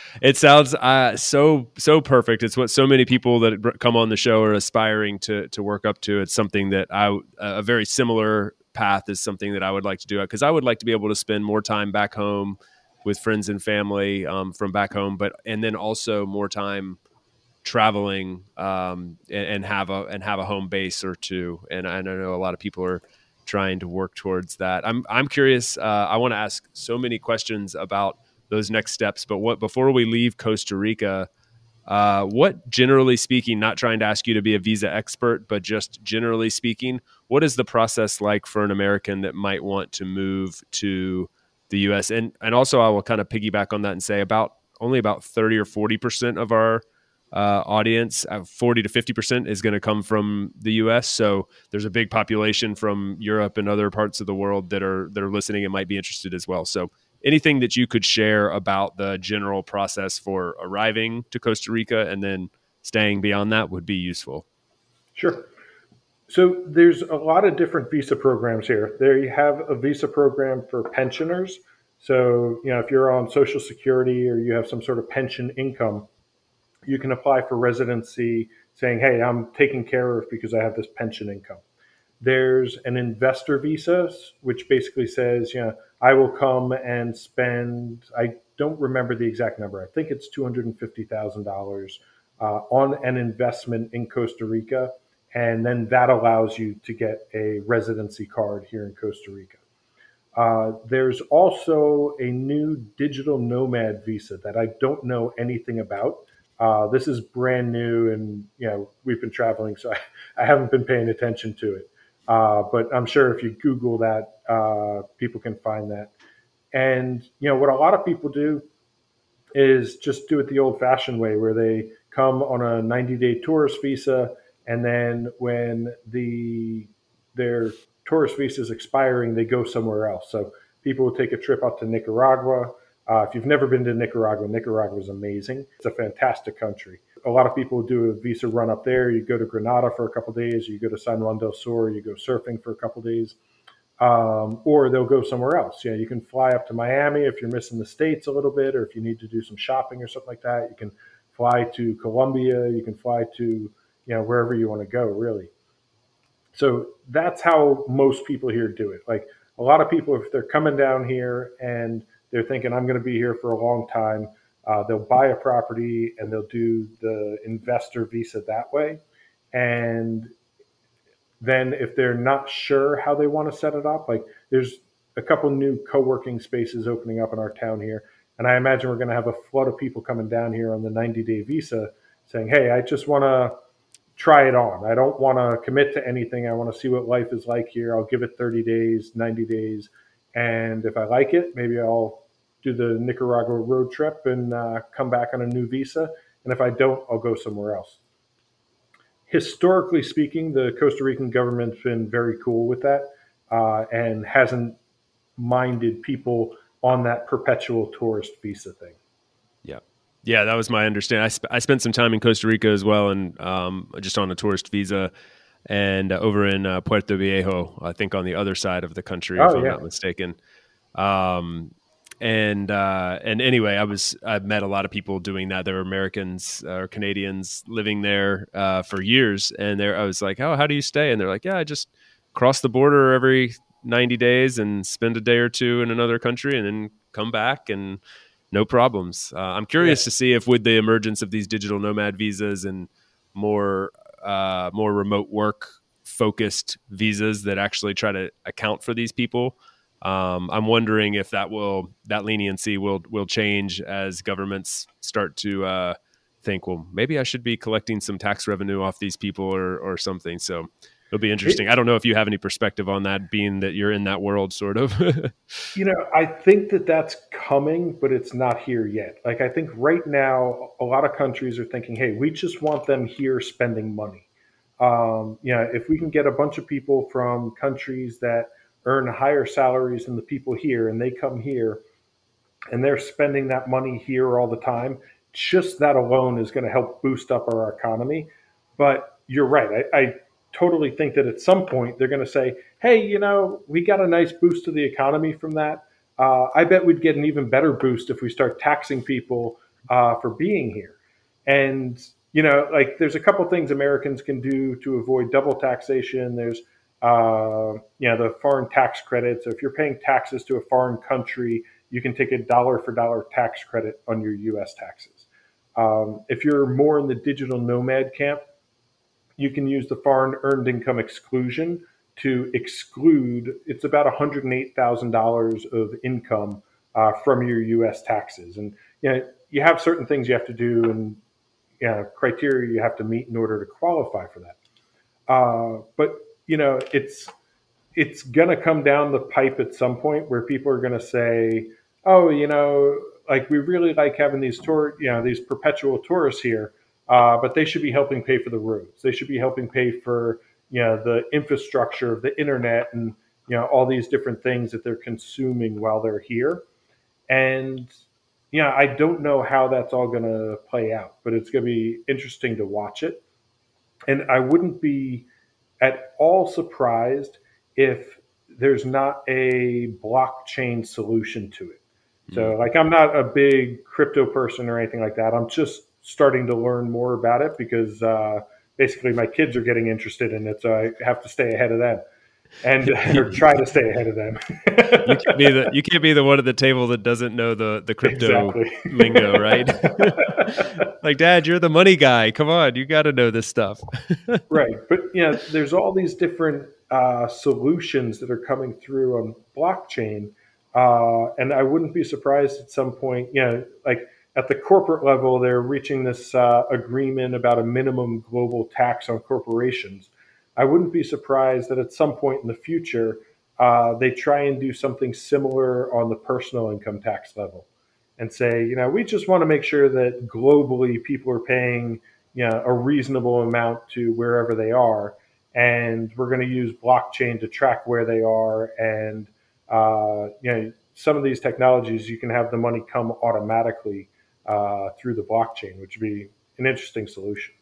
*laughs* it sounds uh, so so perfect. It's what so many people that come on the show are aspiring to to work up to. It's something that I a very similar path is something that I would like to do because I would like to be able to spend more time back home with friends and family um, from back home, but and then also more time traveling um, and, and, have a and have a home base or two. And I know a lot of people are trying to work towards that. I'm I'm curious. Uh, I want to ask so many questions about those next steps, but what before we leave Costa Rica. Uh, what generally speaking, not trying to ask you to be a visa expert, but just generally speaking, what is the process like for an American that might want to move to the U.S. and and also I will kind of piggyback on that and say about only about thirty or forty percent of our uh, audience, uh, forty to fifty percent, is going to come from the U.S. So there's a big population from Europe and other parts of the world that are that are listening and might be interested as well. So anything that you could share about the general process for arriving to Costa Rica and then staying beyond that would be useful. Sure. So there's a lot of different visa programs here. There you have a visa program for pensioners. So, you know, if you're on Social Security or you have some sort of pension income, you can apply for residency saying, hey, I'm taken care of because I have this pension income. There's an investor visa, which basically says, you know, I will come and spend, I don't remember the exact number. I think it's $250,000 uh, on an investment in Costa Rica and then that allows you to get a residency card here in Costa Rica. Uh, there's also a new digital nomad visa that I don't know anything about. Uh, this is brand new, and you know we've been traveling, so *laughs* I, I haven't been paying attention to it. Uh, but I'm sure if you Google that, uh, people can find that. And you know what a lot of people do is just do it the old-fashioned way, where they come on a 90-day tourist visa and then when the their tourist visa is expiring, they go somewhere else. So people will take a trip out to Nicaragua. Uh, if you've never been to Nicaragua, Nicaragua is amazing. It's a fantastic country. A lot of people do a visa run up there. You go to Granada for a couple days, you go to San Juan del Sur, you go surfing for a couple days, um, or they'll go somewhere else. You know, you can fly up to Miami if you're missing the states a little bit, or if you need to do some shopping or something like that. You can fly to Colombia. You can fly to you know, wherever you want to go, really. So that's how most people here do it. Like a lot of people, if they're coming down here and they're thinking, I'm going to be here for a long time, Uh, they'll buy a property and they'll do the investor visa that way. And then if they're not sure how they want to set it up, like there's a couple new co-working spaces opening up in our town here. And I imagine we're going to have a flood of people coming down here on the 90 day visa saying, Hey, I just want to try it on. I don't want to commit to anything. I want to see what life is like here. I'll give it 30 days, 90 days. And if I like it, maybe I'll do the Nicaragua road trip and uh, come back on a new visa. And if I don't, I'll go somewhere else. Historically speaking, the Costa Rican government's been very cool with that uh, and hasn't minded people on that perpetual tourist visa thing. Yeah. Yeah, that was my understanding. I, sp- I spent some time in Costa Rica as well, and um, just on a tourist visa, and uh, over in uh, Puerto Viejo, I think on the other side of the country, oh, if I'm yeah. not mistaken. Um, and uh, and anyway, I was I met a lot of people doing that. There were Americans uh, or Canadians living there uh, for years, and there I was like, "Oh, how do you stay?" And they're like, "Yeah, I just cross the border every 90 days and spend a day or two in another country, and then come back and." no problems. Uh, I'm curious yeah. to see if with the emergence of these digital nomad visas and more uh, more remote work focused visas that actually try to account for these people. Um, I'm wondering if that will that leniency will will change as governments start to uh, think, well, maybe I should be collecting some tax revenue off these people or or something. So it'll be interesting. I don't know if you have any perspective on that, being that you're in that world, sort of. *laughs* you know, I think that that's coming, but it's not here yet. Like, I think right now, a lot of countries are thinking, hey, we just want them here spending money. Um, you know, if we can get a bunch of people from countries that earn higher salaries than the people here, and they come here and they're spending that money here all the time, just that alone is going to help boost up our economy. But you're right. I, I totally think that at some point they're going to say, hey, you know, we got a nice boost to the economy from that. Uh, I bet we'd get an even better boost if we start taxing people uh, for being here. And, you know, like there's a couple things Americans can do to avoid double taxation. There's, uh, you know, the foreign tax credit. So if you're paying taxes to a foreign country, you can take a dollar for dollar tax credit on your US taxes. Um, if you're more in the digital nomad camp, you can use the foreign earned income exclusion to exclude it's about $108,000 of income uh, from your US taxes. And you know, you have certain things you have to do and you know, criteria you have to meet in order to qualify for that. Uh, but you know, it's it's going to come down the pipe at some point where people are going to say, "Oh, you know, like we really like having these tour, you know, these perpetual tourists here." Uh, but they should be helping pay for the roads. They should be helping pay for you know the infrastructure of the internet and you know all these different things that they're consuming while they're here. And you know I don't know how that's all going to play out, but it's going to be interesting to watch it. And I wouldn't be at all surprised if there's not a blockchain solution to it. So, hmm. like, I'm not a big crypto person or anything like that. I'm just starting to learn more about it because uh, basically my kids are getting interested in it, so I have to stay ahead of them and *laughs* or try to stay ahead of them. you can't be the you can't be the one at the table that doesn't know the the crypto exactly. lingo, right? *laughs* like, Dad, you're the money guy. Come on, you got to know this stuff. *laughs* right, but you know, there's all these different uh, solutions that are coming through on blockchain, uh, and I wouldn't be surprised at some point. You know, like at the corporate level, they're reaching this uh, agreement about a minimum global tax on corporations. I wouldn't be surprised that at some point in the future, uh, they try and do something similar on the personal income tax level and say, you know, we just want to make sure that globally people are paying you know, a reasonable amount to wherever they are. And we're going to use blockchain to track where they are. And, uh, you know, some of these technologies, you can have the money come automatically uh, through the blockchain, which would be an interesting solution.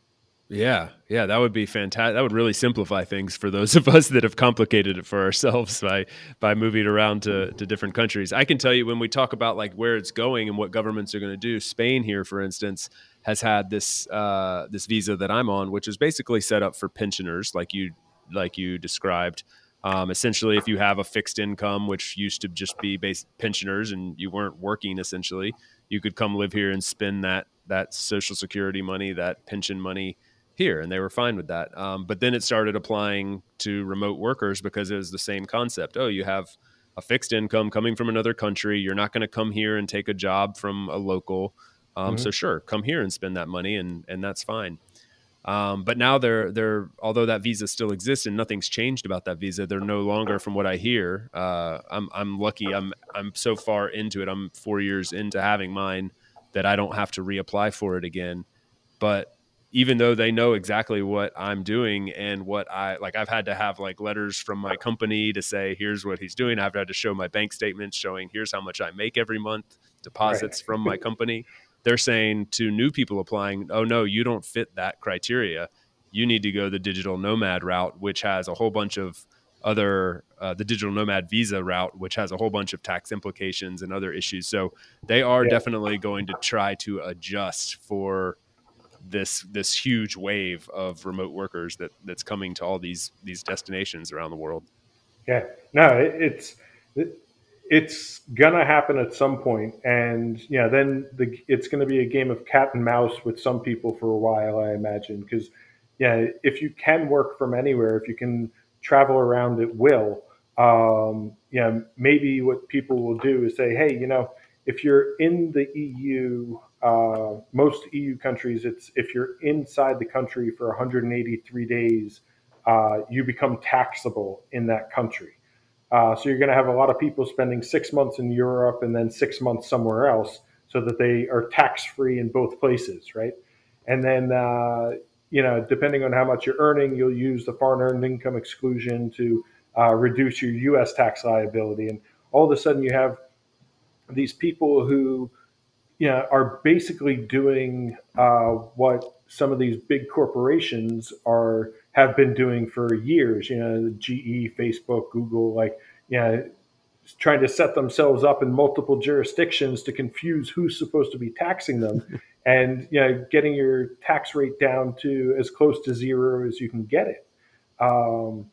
Yeah, yeah, that would be fantastic. That would really simplify things for those *laughs* of us that have complicated it for ourselves by by moving around to, to different countries. I can tell you when we talk about like where it's going and what governments are going to do. Spain here, for instance, has had this uh, this visa that I'm on, which is basically set up for pensioners, like you like you described. Um, essentially, if you have a fixed income, which used to just be base pensioners, and you weren't working, essentially, you could come live here and spend that that Social Security money, that pension money here, and they were fine with that. Um, but then it started applying to remote workers because it was the same concept. Oh, you have a fixed income coming from another country. You're not going to come here and take a job from a local. Um, mm-hmm. So sure, come here and spend that money, and and that's fine. Um, but now they're they're although that visa still exists and nothing's changed about that visa, they're no longer, from what I hear. Uh, I'm I'm lucky. I'm I'm so far into it. I'm four years into having mine that I don't have to reapply for it again. But even though they know exactly what I'm doing and what I like, I've had to have like letters from my company to say, here's what he's doing. I've had to show my bank statements showing here's how much I make every month, deposits right. from my company they're saying to new people applying, oh no, you don't fit that criteria. You need to go the digital nomad route, which has a whole bunch of other uh, the digital nomad visa route, which has a whole bunch of tax implications and other issues. So they are yeah. definitely going to try to adjust for this this huge wave of remote workers that that's coming to all these these destinations around the world. Yeah, no, it's it's gonna happen at some point, and yeah, then the, it's gonna be a game of cat and mouse with some people for a while, I imagine. Because yeah, if you can work from anywhere, if you can travel around at will, um, yeah, maybe what people will do is say, hey, you know, if you're in the EU, uh, most EU countries, it's if you're inside the country for 183 days, uh, you become taxable in that country. Uh, so you're going to have a lot of people spending six months in Europe and then six months somewhere else, so that they are tax free in both places, right? And then uh, you know, depending on how much you're earning, you'll use the foreign earned income exclusion to uh, reduce your U.S. tax liability, and all of a sudden you have these people who you know, are basically doing uh, what some of these big corporations are have been doing for years. You know, GE, Facebook, Google, like you know, trying to set themselves up in multiple jurisdictions to confuse who's supposed to be taxing them, *laughs* and you know, getting your tax rate down to as close to zero as you can get it. Um,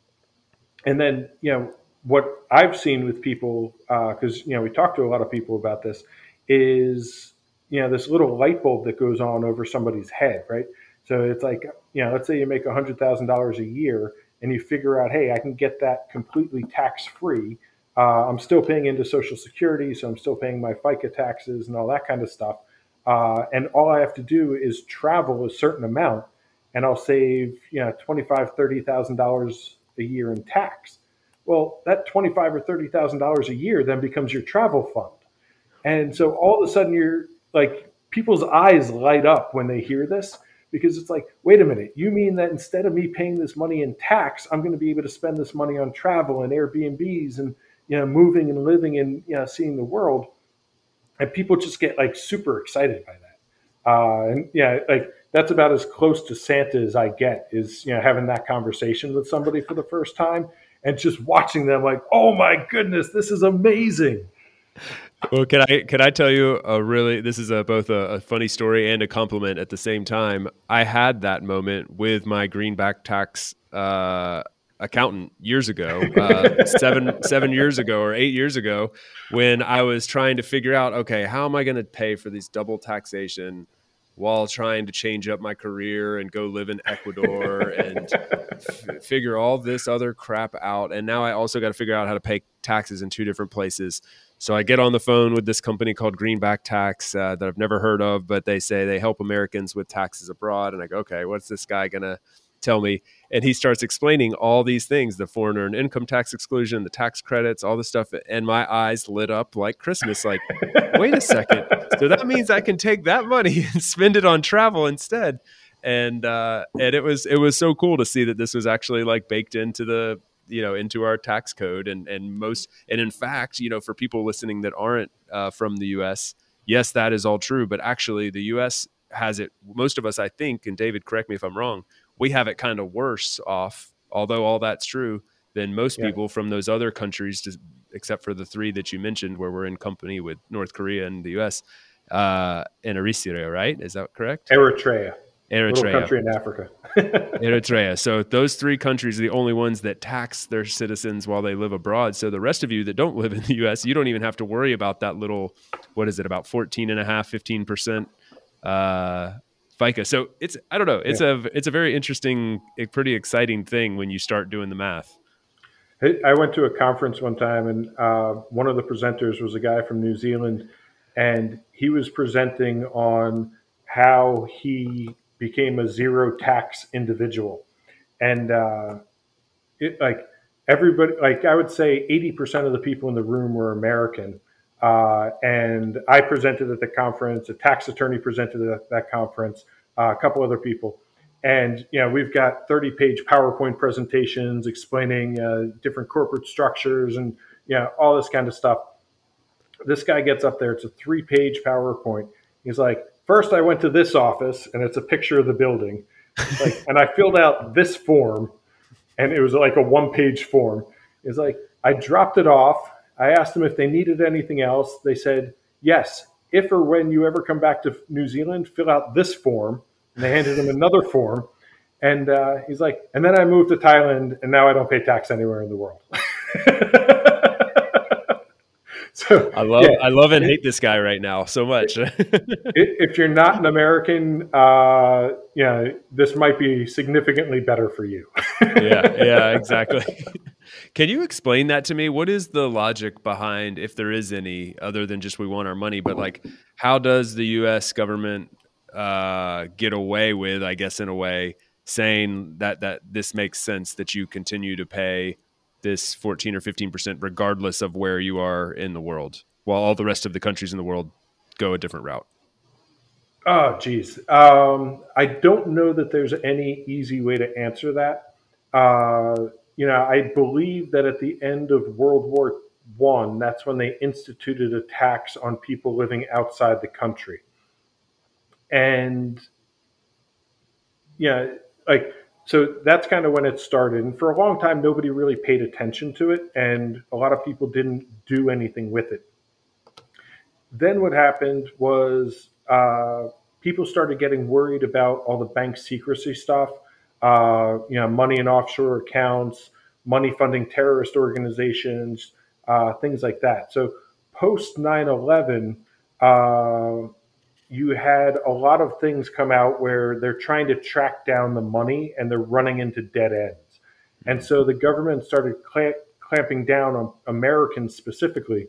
and then you know what I've seen with people because uh, you know we talk to a lot of people about this is you know this little light bulb that goes on over somebody's head, right? So it's like, you know, let's say you make $100,000 a year and you figure out, hey, I can get that completely tax free. Uh, I'm still paying into Social Security, so I'm still paying my FICA taxes and all that kind of stuff. Uh, and all I have to do is travel a certain amount, and I'll save, you know, twenty-five, thirty thousand dollars a year in tax. Well, that twenty-five or thirty thousand dollars a year then becomes your travel fund, and so all of a sudden you're like people's eyes light up when they hear this because it's like, wait a minute, you mean that instead of me paying this money in tax, I'm going to be able to spend this money on travel and Airbnbs and you know moving and living and you know seeing the world, and people just get like super excited by that. Uh, and yeah, like that's about as close to Santa as I get is you know having that conversation with somebody for the first time and just watching them like, oh my goodness, this is amazing well, can I can I tell you a really this is a both a, a, funny story and a compliment at the same time. I had that moment with my greenback tax uh, accountant years ago, uh, *laughs* seven seven years ago or eight years ago, when I was trying to figure out, okay, how am I going to pay for these double taxation while trying to change up my career and go live in Ecuador and f- figure all this other crap out. And now I also got to figure out how to pay taxes in two different places. So I get on the phone with this company called Greenback Tax uh, that I've never heard of, but they say they help Americans with taxes abroad. And I go, okay, what's this guy going to tell me? And he starts explaining all these things the foreign earned income tax exclusion, the tax credits, all this stuff. And my eyes lit up like Christmas. Like, wait a second. So that means I can take that money *laughs* and spend it on travel instead. And uh, and it was it was so cool to see that this was actually like baked into the you know into our tax code and and most and in fact you know for people listening that aren't uh, from the us yes that is all true but actually the us has it most of us i think and david correct me if i'm wrong we have it kind of worse off although all that's true than most yeah. people from those other countries to, except for the three that you mentioned where we're in company with north korea and the us uh, and eritrea right? Is that correct? Eritrea Eritrea. Little country in Africa. *laughs* Eritrea. So those three countries are the only ones that tax their citizens while they live abroad. So the rest of you that don't live in the U.S., you don't even have to worry about that little, what is it, about 14 and a half, 15% uh, FICA. So it's, I don't know, it's yeah. a, it's a very interesting, pretty exciting thing when you start doing the math. I went to a conference one time and uh, one of the presenters was a guy from New Zealand and he was presenting on how he became a zero tax individual. And uh, it like everybody, like I would say 80% of the people in the room were American. Uh, and I presented at the conference, a tax attorney presented at that conference, uh, a couple other people. And you know, we've got 30 page PowerPoint presentations explaining uh, different corporate structures and you know, all this kind of stuff. This guy gets up there, it's a three page PowerPoint. He's like, First, I went to this office, and it's a picture of the building, like, and I filled out this form, and it was like a one-page form. It's like I dropped it off. I asked them if they needed anything else. They said yes. If or when you ever come back to New Zealand, fill out this form. And they handed him another form, and uh, he's like, and then I moved to Thailand, and now I don't pay tax anywhere in the world. *laughs* *laughs* so I love, yeah. I love and hate this guy right now so much. if *laughs* you're not an American, uh, yeah, this might be significantly better for you. yeah, yeah, *laughs* exactly. Can you explain that to me? What is the logic behind, if there is any, other than just we want our money? But like, how does the U.S. government uh, get away with, I guess, in a way, saying that that this makes sense that you continue to pay this 14 or 15% regardless of where you are in the world while all the rest of the countries in the world go a different route? Oh geez. Um, i don't know that there's any easy way to answer that. Uh, you know i believe that at the end of world war one that's when they instituted a tax on people living outside the country. And yeah like so that's kind of when it started. And for a long time, nobody really paid attention to it, and a lot of people didn't do anything with it. Then what happened was uh, people started getting worried about all the bank secrecy stuff, uh, you know, money in offshore accounts, money funding terrorist organizations, uh, things like that. So post 9 11, uh, you had a lot of things come out where they're trying to track down the money and they're running into dead ends. And so the government started clamp, clamping down on Americans specifically,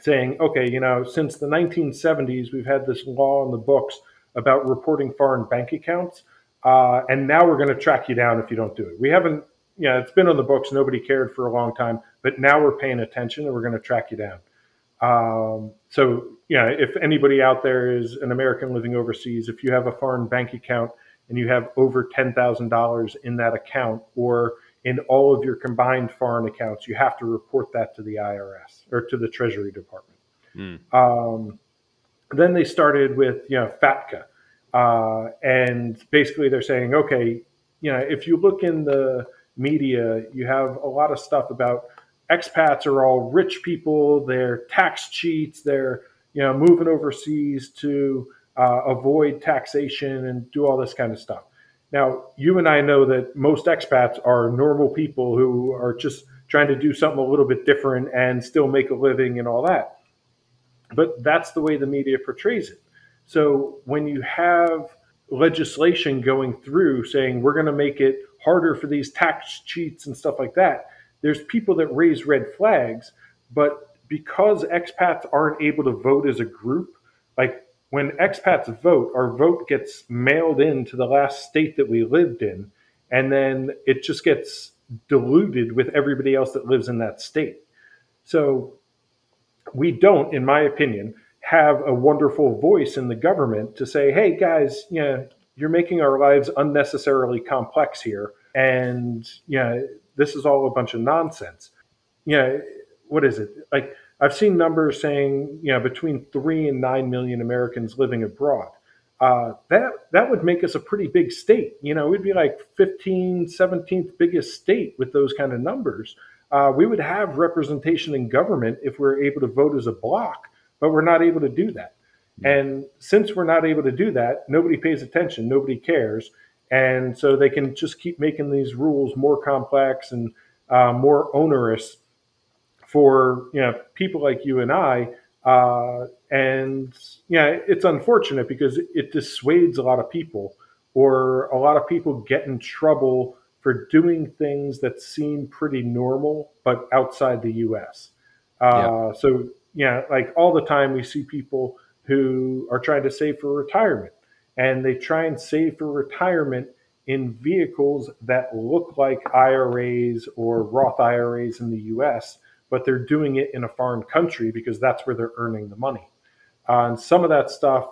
saying, okay, you know, since the 1970s, we've had this law in the books about reporting foreign bank accounts. Uh, and now we're going to track you down if you don't do it. We haven't, you know, it's been on the books. Nobody cared for a long time, but now we're paying attention and we're going to track you down. Um, so, yeah, if anybody out there is an American living overseas, if you have a foreign bank account and you have over $10,000 in that account or in all of your combined foreign accounts, you have to report that to the IRS or to the Treasury Department. Mm. Um, then they started with, you know, FATCA. Uh, and basically they're saying, okay, you know, if you look in the media, you have a lot of stuff about expats are all rich people. They're tax cheats. They're you know moving overseas to uh, avoid taxation and do all this kind of stuff. Now, you and I know that most expats are normal people who are just trying to do something a little bit different and still make a living and all that. But that's the way the media portrays it. So when you have legislation going through saying we're going to make it harder for these tax cheats and stuff like that, there's people that raise red flags, but because expats aren't able to vote as a group, like when expats vote, our vote gets mailed in to the last state that we lived in, and then it just gets diluted with everybody else that lives in that state. So we don't, in my opinion, have a wonderful voice in the government to say, hey guys, you know, you're making our lives unnecessarily complex here. And you know, this is all a bunch of nonsense. You know, what is it? Like I've seen numbers saying, you know, between three and nine million Americans living abroad. Uh, that that would make us a pretty big state. You know, we'd be like 15, 17th biggest state with those kind of numbers. Uh, we would have representation in government if we we're able to vote as a block, but we're not able to do that. And since we're not able to do that, nobody pays attention, nobody cares. And so they can just keep making these rules more complex and uh, more onerous for you know people like you and I. Uh, and yeah, it's unfortunate because it dissuades a lot of people, or a lot of people get in trouble for doing things that seem pretty normal but outside the U.S. Uh, yeah. So yeah, like all the time we see people who are trying to save for retirement, and they try and save for retirement in vehicles that look like IRAs or Roth IRAs in the U.S., but they're doing it in a foreign country because that's where they're earning the money. Uh, and some of that stuff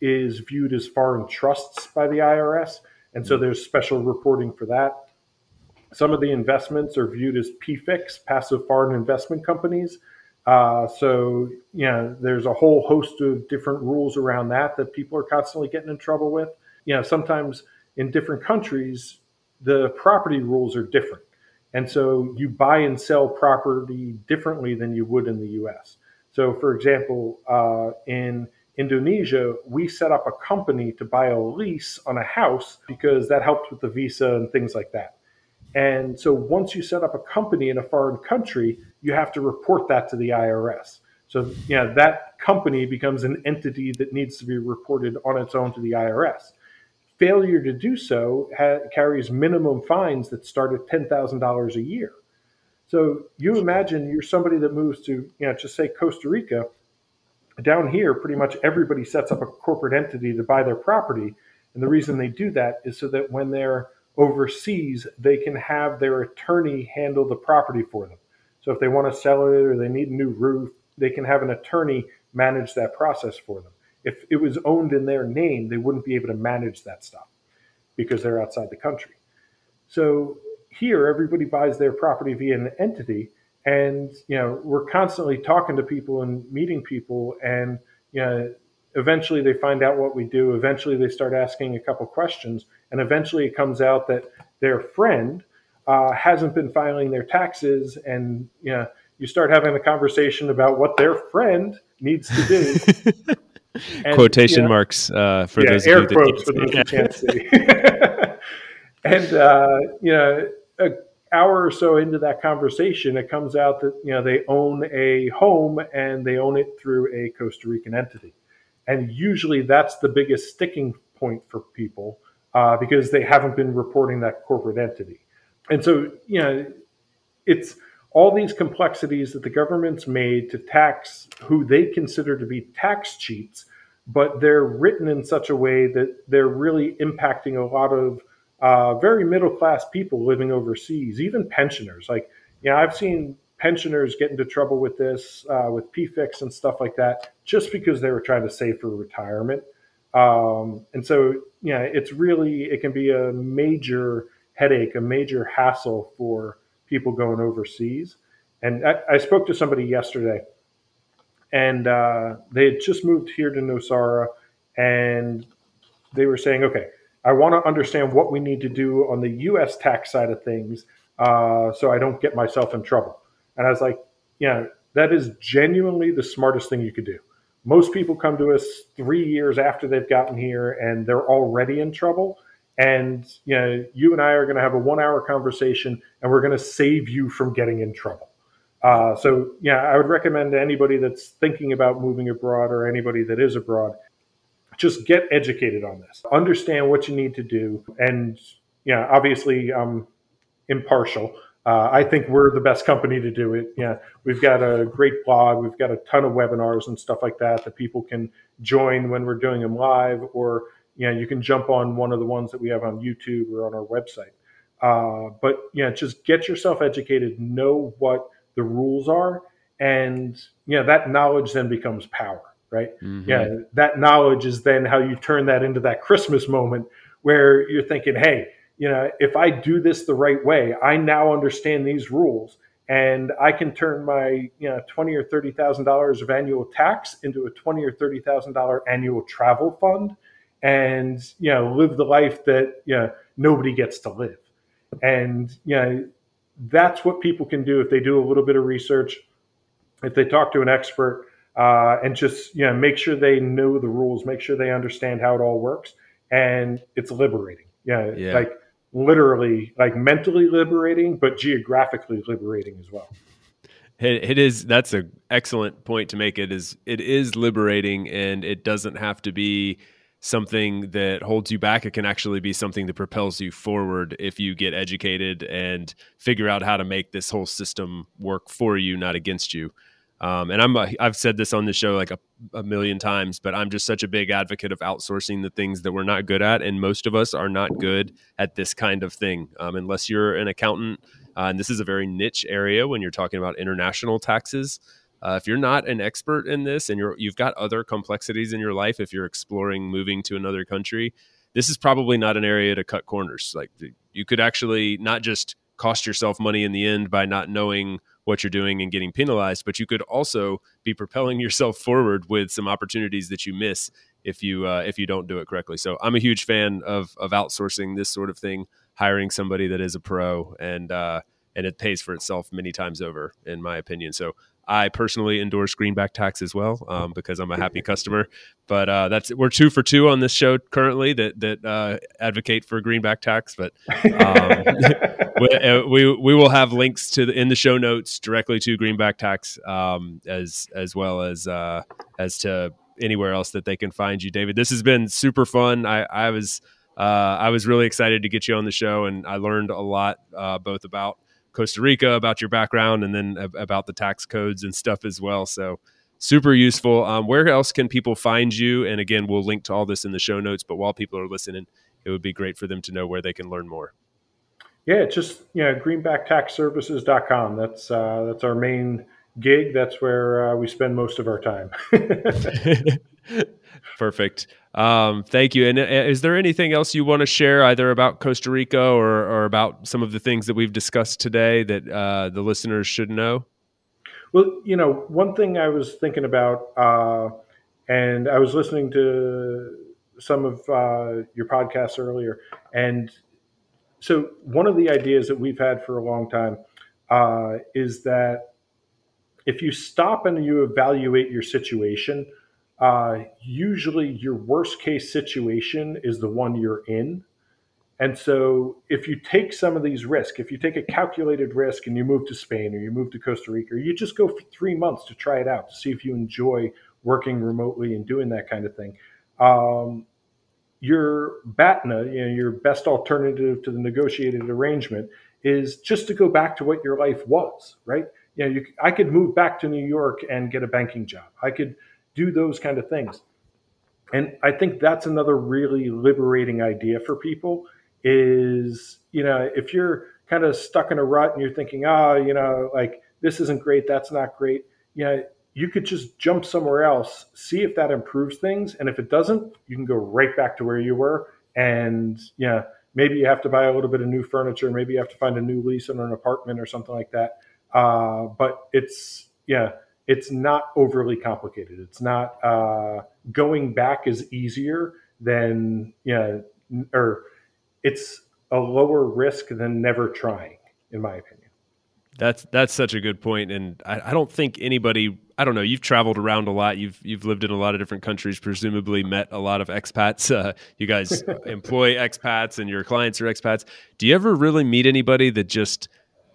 is viewed as foreign trusts by the IRS, and so there's special reporting for that. Some of the investments are viewed as PFICs, passive foreign investment companies. Uh, so, you know, there's a whole host of different rules around that that people are constantly getting in trouble with. You know, sometimes in different countries, the property rules are different. And so you buy and sell property differently than you would in the US. So, for example, uh, in Indonesia, we set up a company to buy a lease on a house because that helped with the visa and things like that. And so once you set up a company in a foreign country, you have to report that to the IRS. So yeah, that company becomes an entity that needs to be reported on its own to the IRS. Failure to do so ha- carries minimum fines that start at ten thousand dollars a year. So you imagine you're somebody that moves to, you know, just say Costa Rica. Down here, pretty much everybody sets up a corporate entity to buy their property, and the reason they do that is so that when they're overseas, they can have their attorney handle the property for them. So if they want to sell it or they need a new roof, they can have an attorney manage that process for them. If it was owned in their name, they wouldn't be able to manage that stuff because they're outside the country. So here, everybody buys their property via an entity, and you know we're constantly talking to people and meeting people, and you know eventually they find out what we do. Eventually they start asking a couple questions, and eventually it comes out that their friend uh, hasn't been filing their taxes, and you know you start having a conversation about what their friend needs to do. *laughs* and, Quotation you know, marks uh, for yeah, those air quotes for those who can't see. *laughs* *laughs* and uh, you know, an hour or so into that conversation, it comes out that you know they own a home and they own it through a Costa Rican entity, and usually that's the biggest sticking point for people uh, because they haven't been reporting that corporate entity. And so, you know, it's all these complexities that the government's made to tax who they consider to be tax cheats, but they're written in such a way that they're really impacting a lot of uh, very middle class people living overseas, even pensioners. Like, you know, I've seen pensioners get into trouble with this, uh, with PFICs and stuff like that, just because they were trying to save for retirement. Um, and so, yeah, it's really, it can be a major headache, a major hassle for people going overseas. And I, I spoke to somebody yesterday, and uh, they had just moved here to Nosara, and they were saying, okay, I want to understand what we need to do on the U.S. tax side of things, uh, so I don't get myself in trouble. And I was like, yeah, that is genuinely the smartest thing you could do. Most people come to us three years after they've gotten here and they're already in trouble. And you know, you and I are going to have a one-hour conversation, and we're going to save you from getting in trouble. Uh, so, yeah, I would recommend to anybody that's thinking about moving abroad or anybody that is abroad, just get educated on this. Understand what you need to do, and yeah, obviously, I'm impartial. Uh, I think we're the best company to do it. Yeah, we've got a great blog. We've got a ton of webinars and stuff like that that people can join when we're doing them live, or you know, you can jump on one of the ones that we have on YouTube or on our website. Uh, but yeah, just get yourself educated, know what the rules are, and you know that knowledge then becomes power, right? Mm-hmm. Yeah, that knowledge is then how you turn that into that Christmas moment where you're thinking, hey, you know, if I do this the right way, I now understand these rules, and I can turn my you know twenty or thirty thousand dollars of annual tax into a twenty or thirty thousand dollar annual travel fund and you know live the life that you know nobody gets to live and you know that's what people can do if they do a little bit of research if they talk to an expert uh, and just you know make sure they know the rules, make sure they understand how it all works, and it's liberating. Yeah, yeah. like literally, like mentally liberating, but geographically liberating as well. It, it is. That's an excellent point to make. It is. It is liberating, and it doesn't have to be something that holds you back. It can actually be something that propels you forward if you get educated and figure out how to make this whole system work for you, not against you. Um, and I'm a, I've said this on the show like a, a, million times, but I'm just such a big advocate of outsourcing the things that we're not good at, and most of us are not good at this kind of thing. Um, unless you're an accountant, uh, and this is a very niche area when you're talking about international taxes. Uh, if you're not an expert in this, and you're you've got other complexities in your life, if you're exploring moving to another country, this is probably not an area to cut corners. Like you could actually not just cost yourself money in the end by not knowing what you're doing and getting penalized, but you could also be propelling *laughs* yourself forward with some opportunities that you miss if you uh, if you don't do it correctly. So I'm a huge fan of of outsourcing this sort of thing, hiring somebody that is a pro, and uh, and it pays for itself many times over, in my opinion. So I personally endorse greenback tax as well um, because I'm a happy customer. But uh, that's we're two for two on this show currently that that uh, advocate for greenback tax. But um, *laughs* we, uh, we, we will have links to the, in the show notes directly to greenback tax um, as as well as uh, as to anywhere else that they can find you, David. This has been super fun. I, I was uh, I was really excited to get you on the show, and I learned a lot uh, both about Costa Rica, about your background, and then about the tax codes and stuff as well. So super useful. Um, where else can people find you? And again, we'll link to all this in the show notes. But while people are listening, it would be great for them to know where they can learn more. Yeah, it's just you know greenbacktaxservices.com. That's uh, that's our main gig. That's where uh, we spend most of our time. *laughs* *laughs* Perfect. Um, thank you. And uh, is there anything else you want to share, either about Costa Rica or, or about some of the things that we've discussed today that uh, the listeners should know? Well, you know, one thing I was thinking about, uh, and I was listening to some of uh, your podcasts earlier, and so one of the ideas that we've had for a long time uh, is that if you stop and you evaluate your situation uh, usually your worst case situation is the one you're in. And so if you take some of these risks, if you take a calculated risk and you move to Spain or you move to Costa Rica, or you just go for three months to try it out to see if you enjoy working remotely and doing that kind of thing. Um, your BATNA, you know, your best alternative to the negotiated arrangement is just to go back to what your life was, right? You know, you, I could move back to New York and get a banking job. I could do those kind of things. And I think that's another really liberating idea for people is, you know, if you're kind of stuck in a rut and you're thinking, oh, you know, like this isn't great, that's not great, you know, you could just jump somewhere else, see if that improves things. And if it doesn't, you can go right back to where you were. And, you know, maybe you have to buy a little bit of new furniture, maybe you have to find a new lease on an apartment or something like that. Uh, but it's, yeah, it's not overly complicated. It's not uh, going back is easier than you know, or it's a lower risk than never trying, in my opinion. That's that's such a good point, and I, I, don't think anybody. I don't know. You've traveled around a lot. You've you've lived in a lot of different countries. Presumably, met a lot of expats. *laughs* Uh, you guys *laughs* employ expats, and your clients are expats. Do you ever really meet anybody that just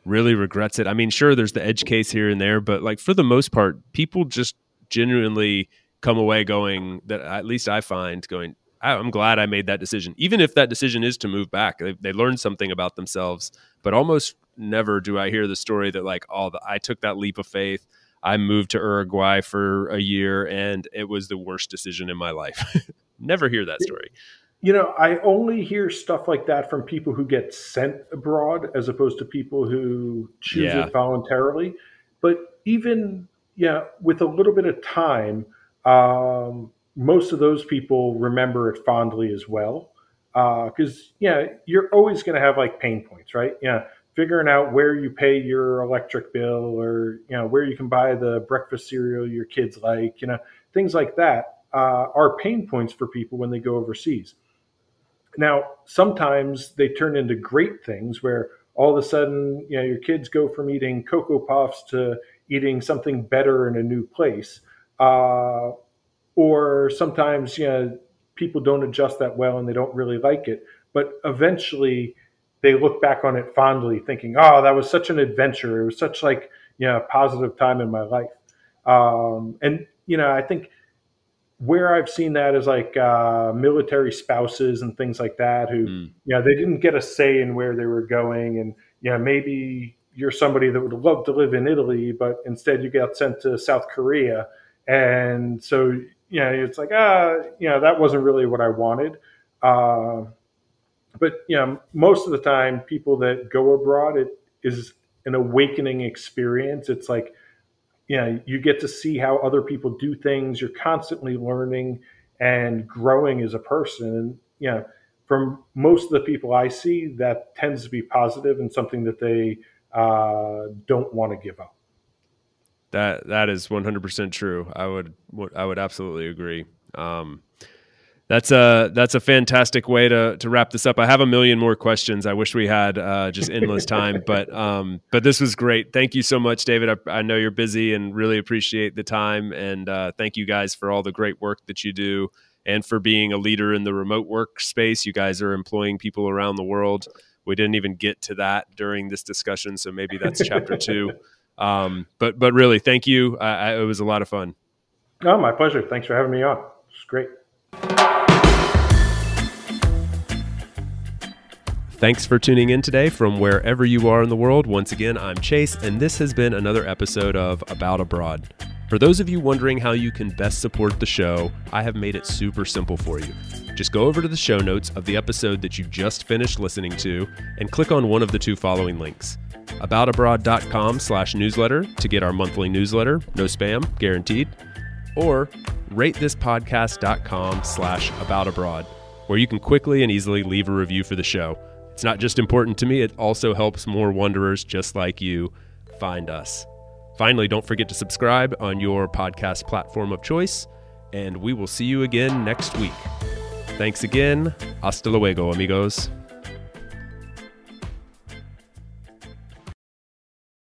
really regrets it. I mean, sure, there's the edge case here and there, but like for the most part, people just genuinely come away going that at least I find going, I'm glad I made that decision. Even if that decision is to move back, they, they learned something about themselves, but almost never do I hear the story that like, oh, the, I took that leap of faith. I moved to Uruguay for a year and it was the worst decision in my life. *laughs* never hear that story. You know, I only hear stuff like that from people who get sent abroad as opposed to people who choose yeah. it voluntarily. But even, yeah, with a little bit of time, um, most of those people remember it fondly as well. Because, uh, yeah, you're always going to have like pain points, right? Yeah, figuring out where you pay your electric bill or, you know, where you can buy the breakfast cereal your kids like, you know, things like that uh, are pain points for people when they go overseas. Now, sometimes they turn into great things where all of a sudden, you know, your kids go from eating Cocoa Puffs to eating something better in a new place. uh, or sometimes you know people don't adjust that well and they don't really like it. But eventually, they look back on it fondly, thinking, "Oh, that was such an adventure. It was such like you know a positive time in my life." Um, and you know, I think where I've seen that is like uh, military spouses and things like that who, mm. you know, they didn't get a say in where they were going. And, you know, maybe you're somebody that would love to live in Italy, but instead you got sent to South Korea. And so, you know, it's like, ah, you know, that wasn't really what I wanted. Uh, but, you know, most of the time, people that go abroad, it is an awakening experience. It's like, you know, you get to see how other people do things. You're constantly learning and growing as a person. And, you know, from most of the people I see, that tends to be positive and something that they uh, don't want to give up. That that is 100% true. I would I would absolutely agree. Um, that's a that's a fantastic way to to wrap this up. I have a million more questions. I wish we had uh, just endless time, but um, but this was great. Thank you so much, David. I, I know you're busy and really appreciate the time. And uh, thank you guys for all the great work that you do and for being a leader in the remote work space. You guys are employing people around the world. We didn't even get to that during this discussion, so maybe that's chapter *laughs* two. Um, but but really, thank you. I, I, it was a lot of fun. Oh, my pleasure. Thanks for having me on. It's great. Thanks for tuning in today from wherever you are in the world. Once again, I'm Chase, and this has been another episode of About Abroad. For those of you wondering how you can best support the show, I have made it super simple for you. Just go over to the show notes of the episode that you just finished listening to and click on one of the two following links. Aboutabroad.com slash newsletter to get our monthly newsletter, no spam, guaranteed, or ratethispodcast.com slash aboutabroad, where you can quickly and easily leave a review for the show. It's not just important to me, it also helps more wanderers just like you find us. Finally, don't forget to subscribe on your podcast platform of choice, and we will see you again next week. Thanks again. Hasta luego, amigos.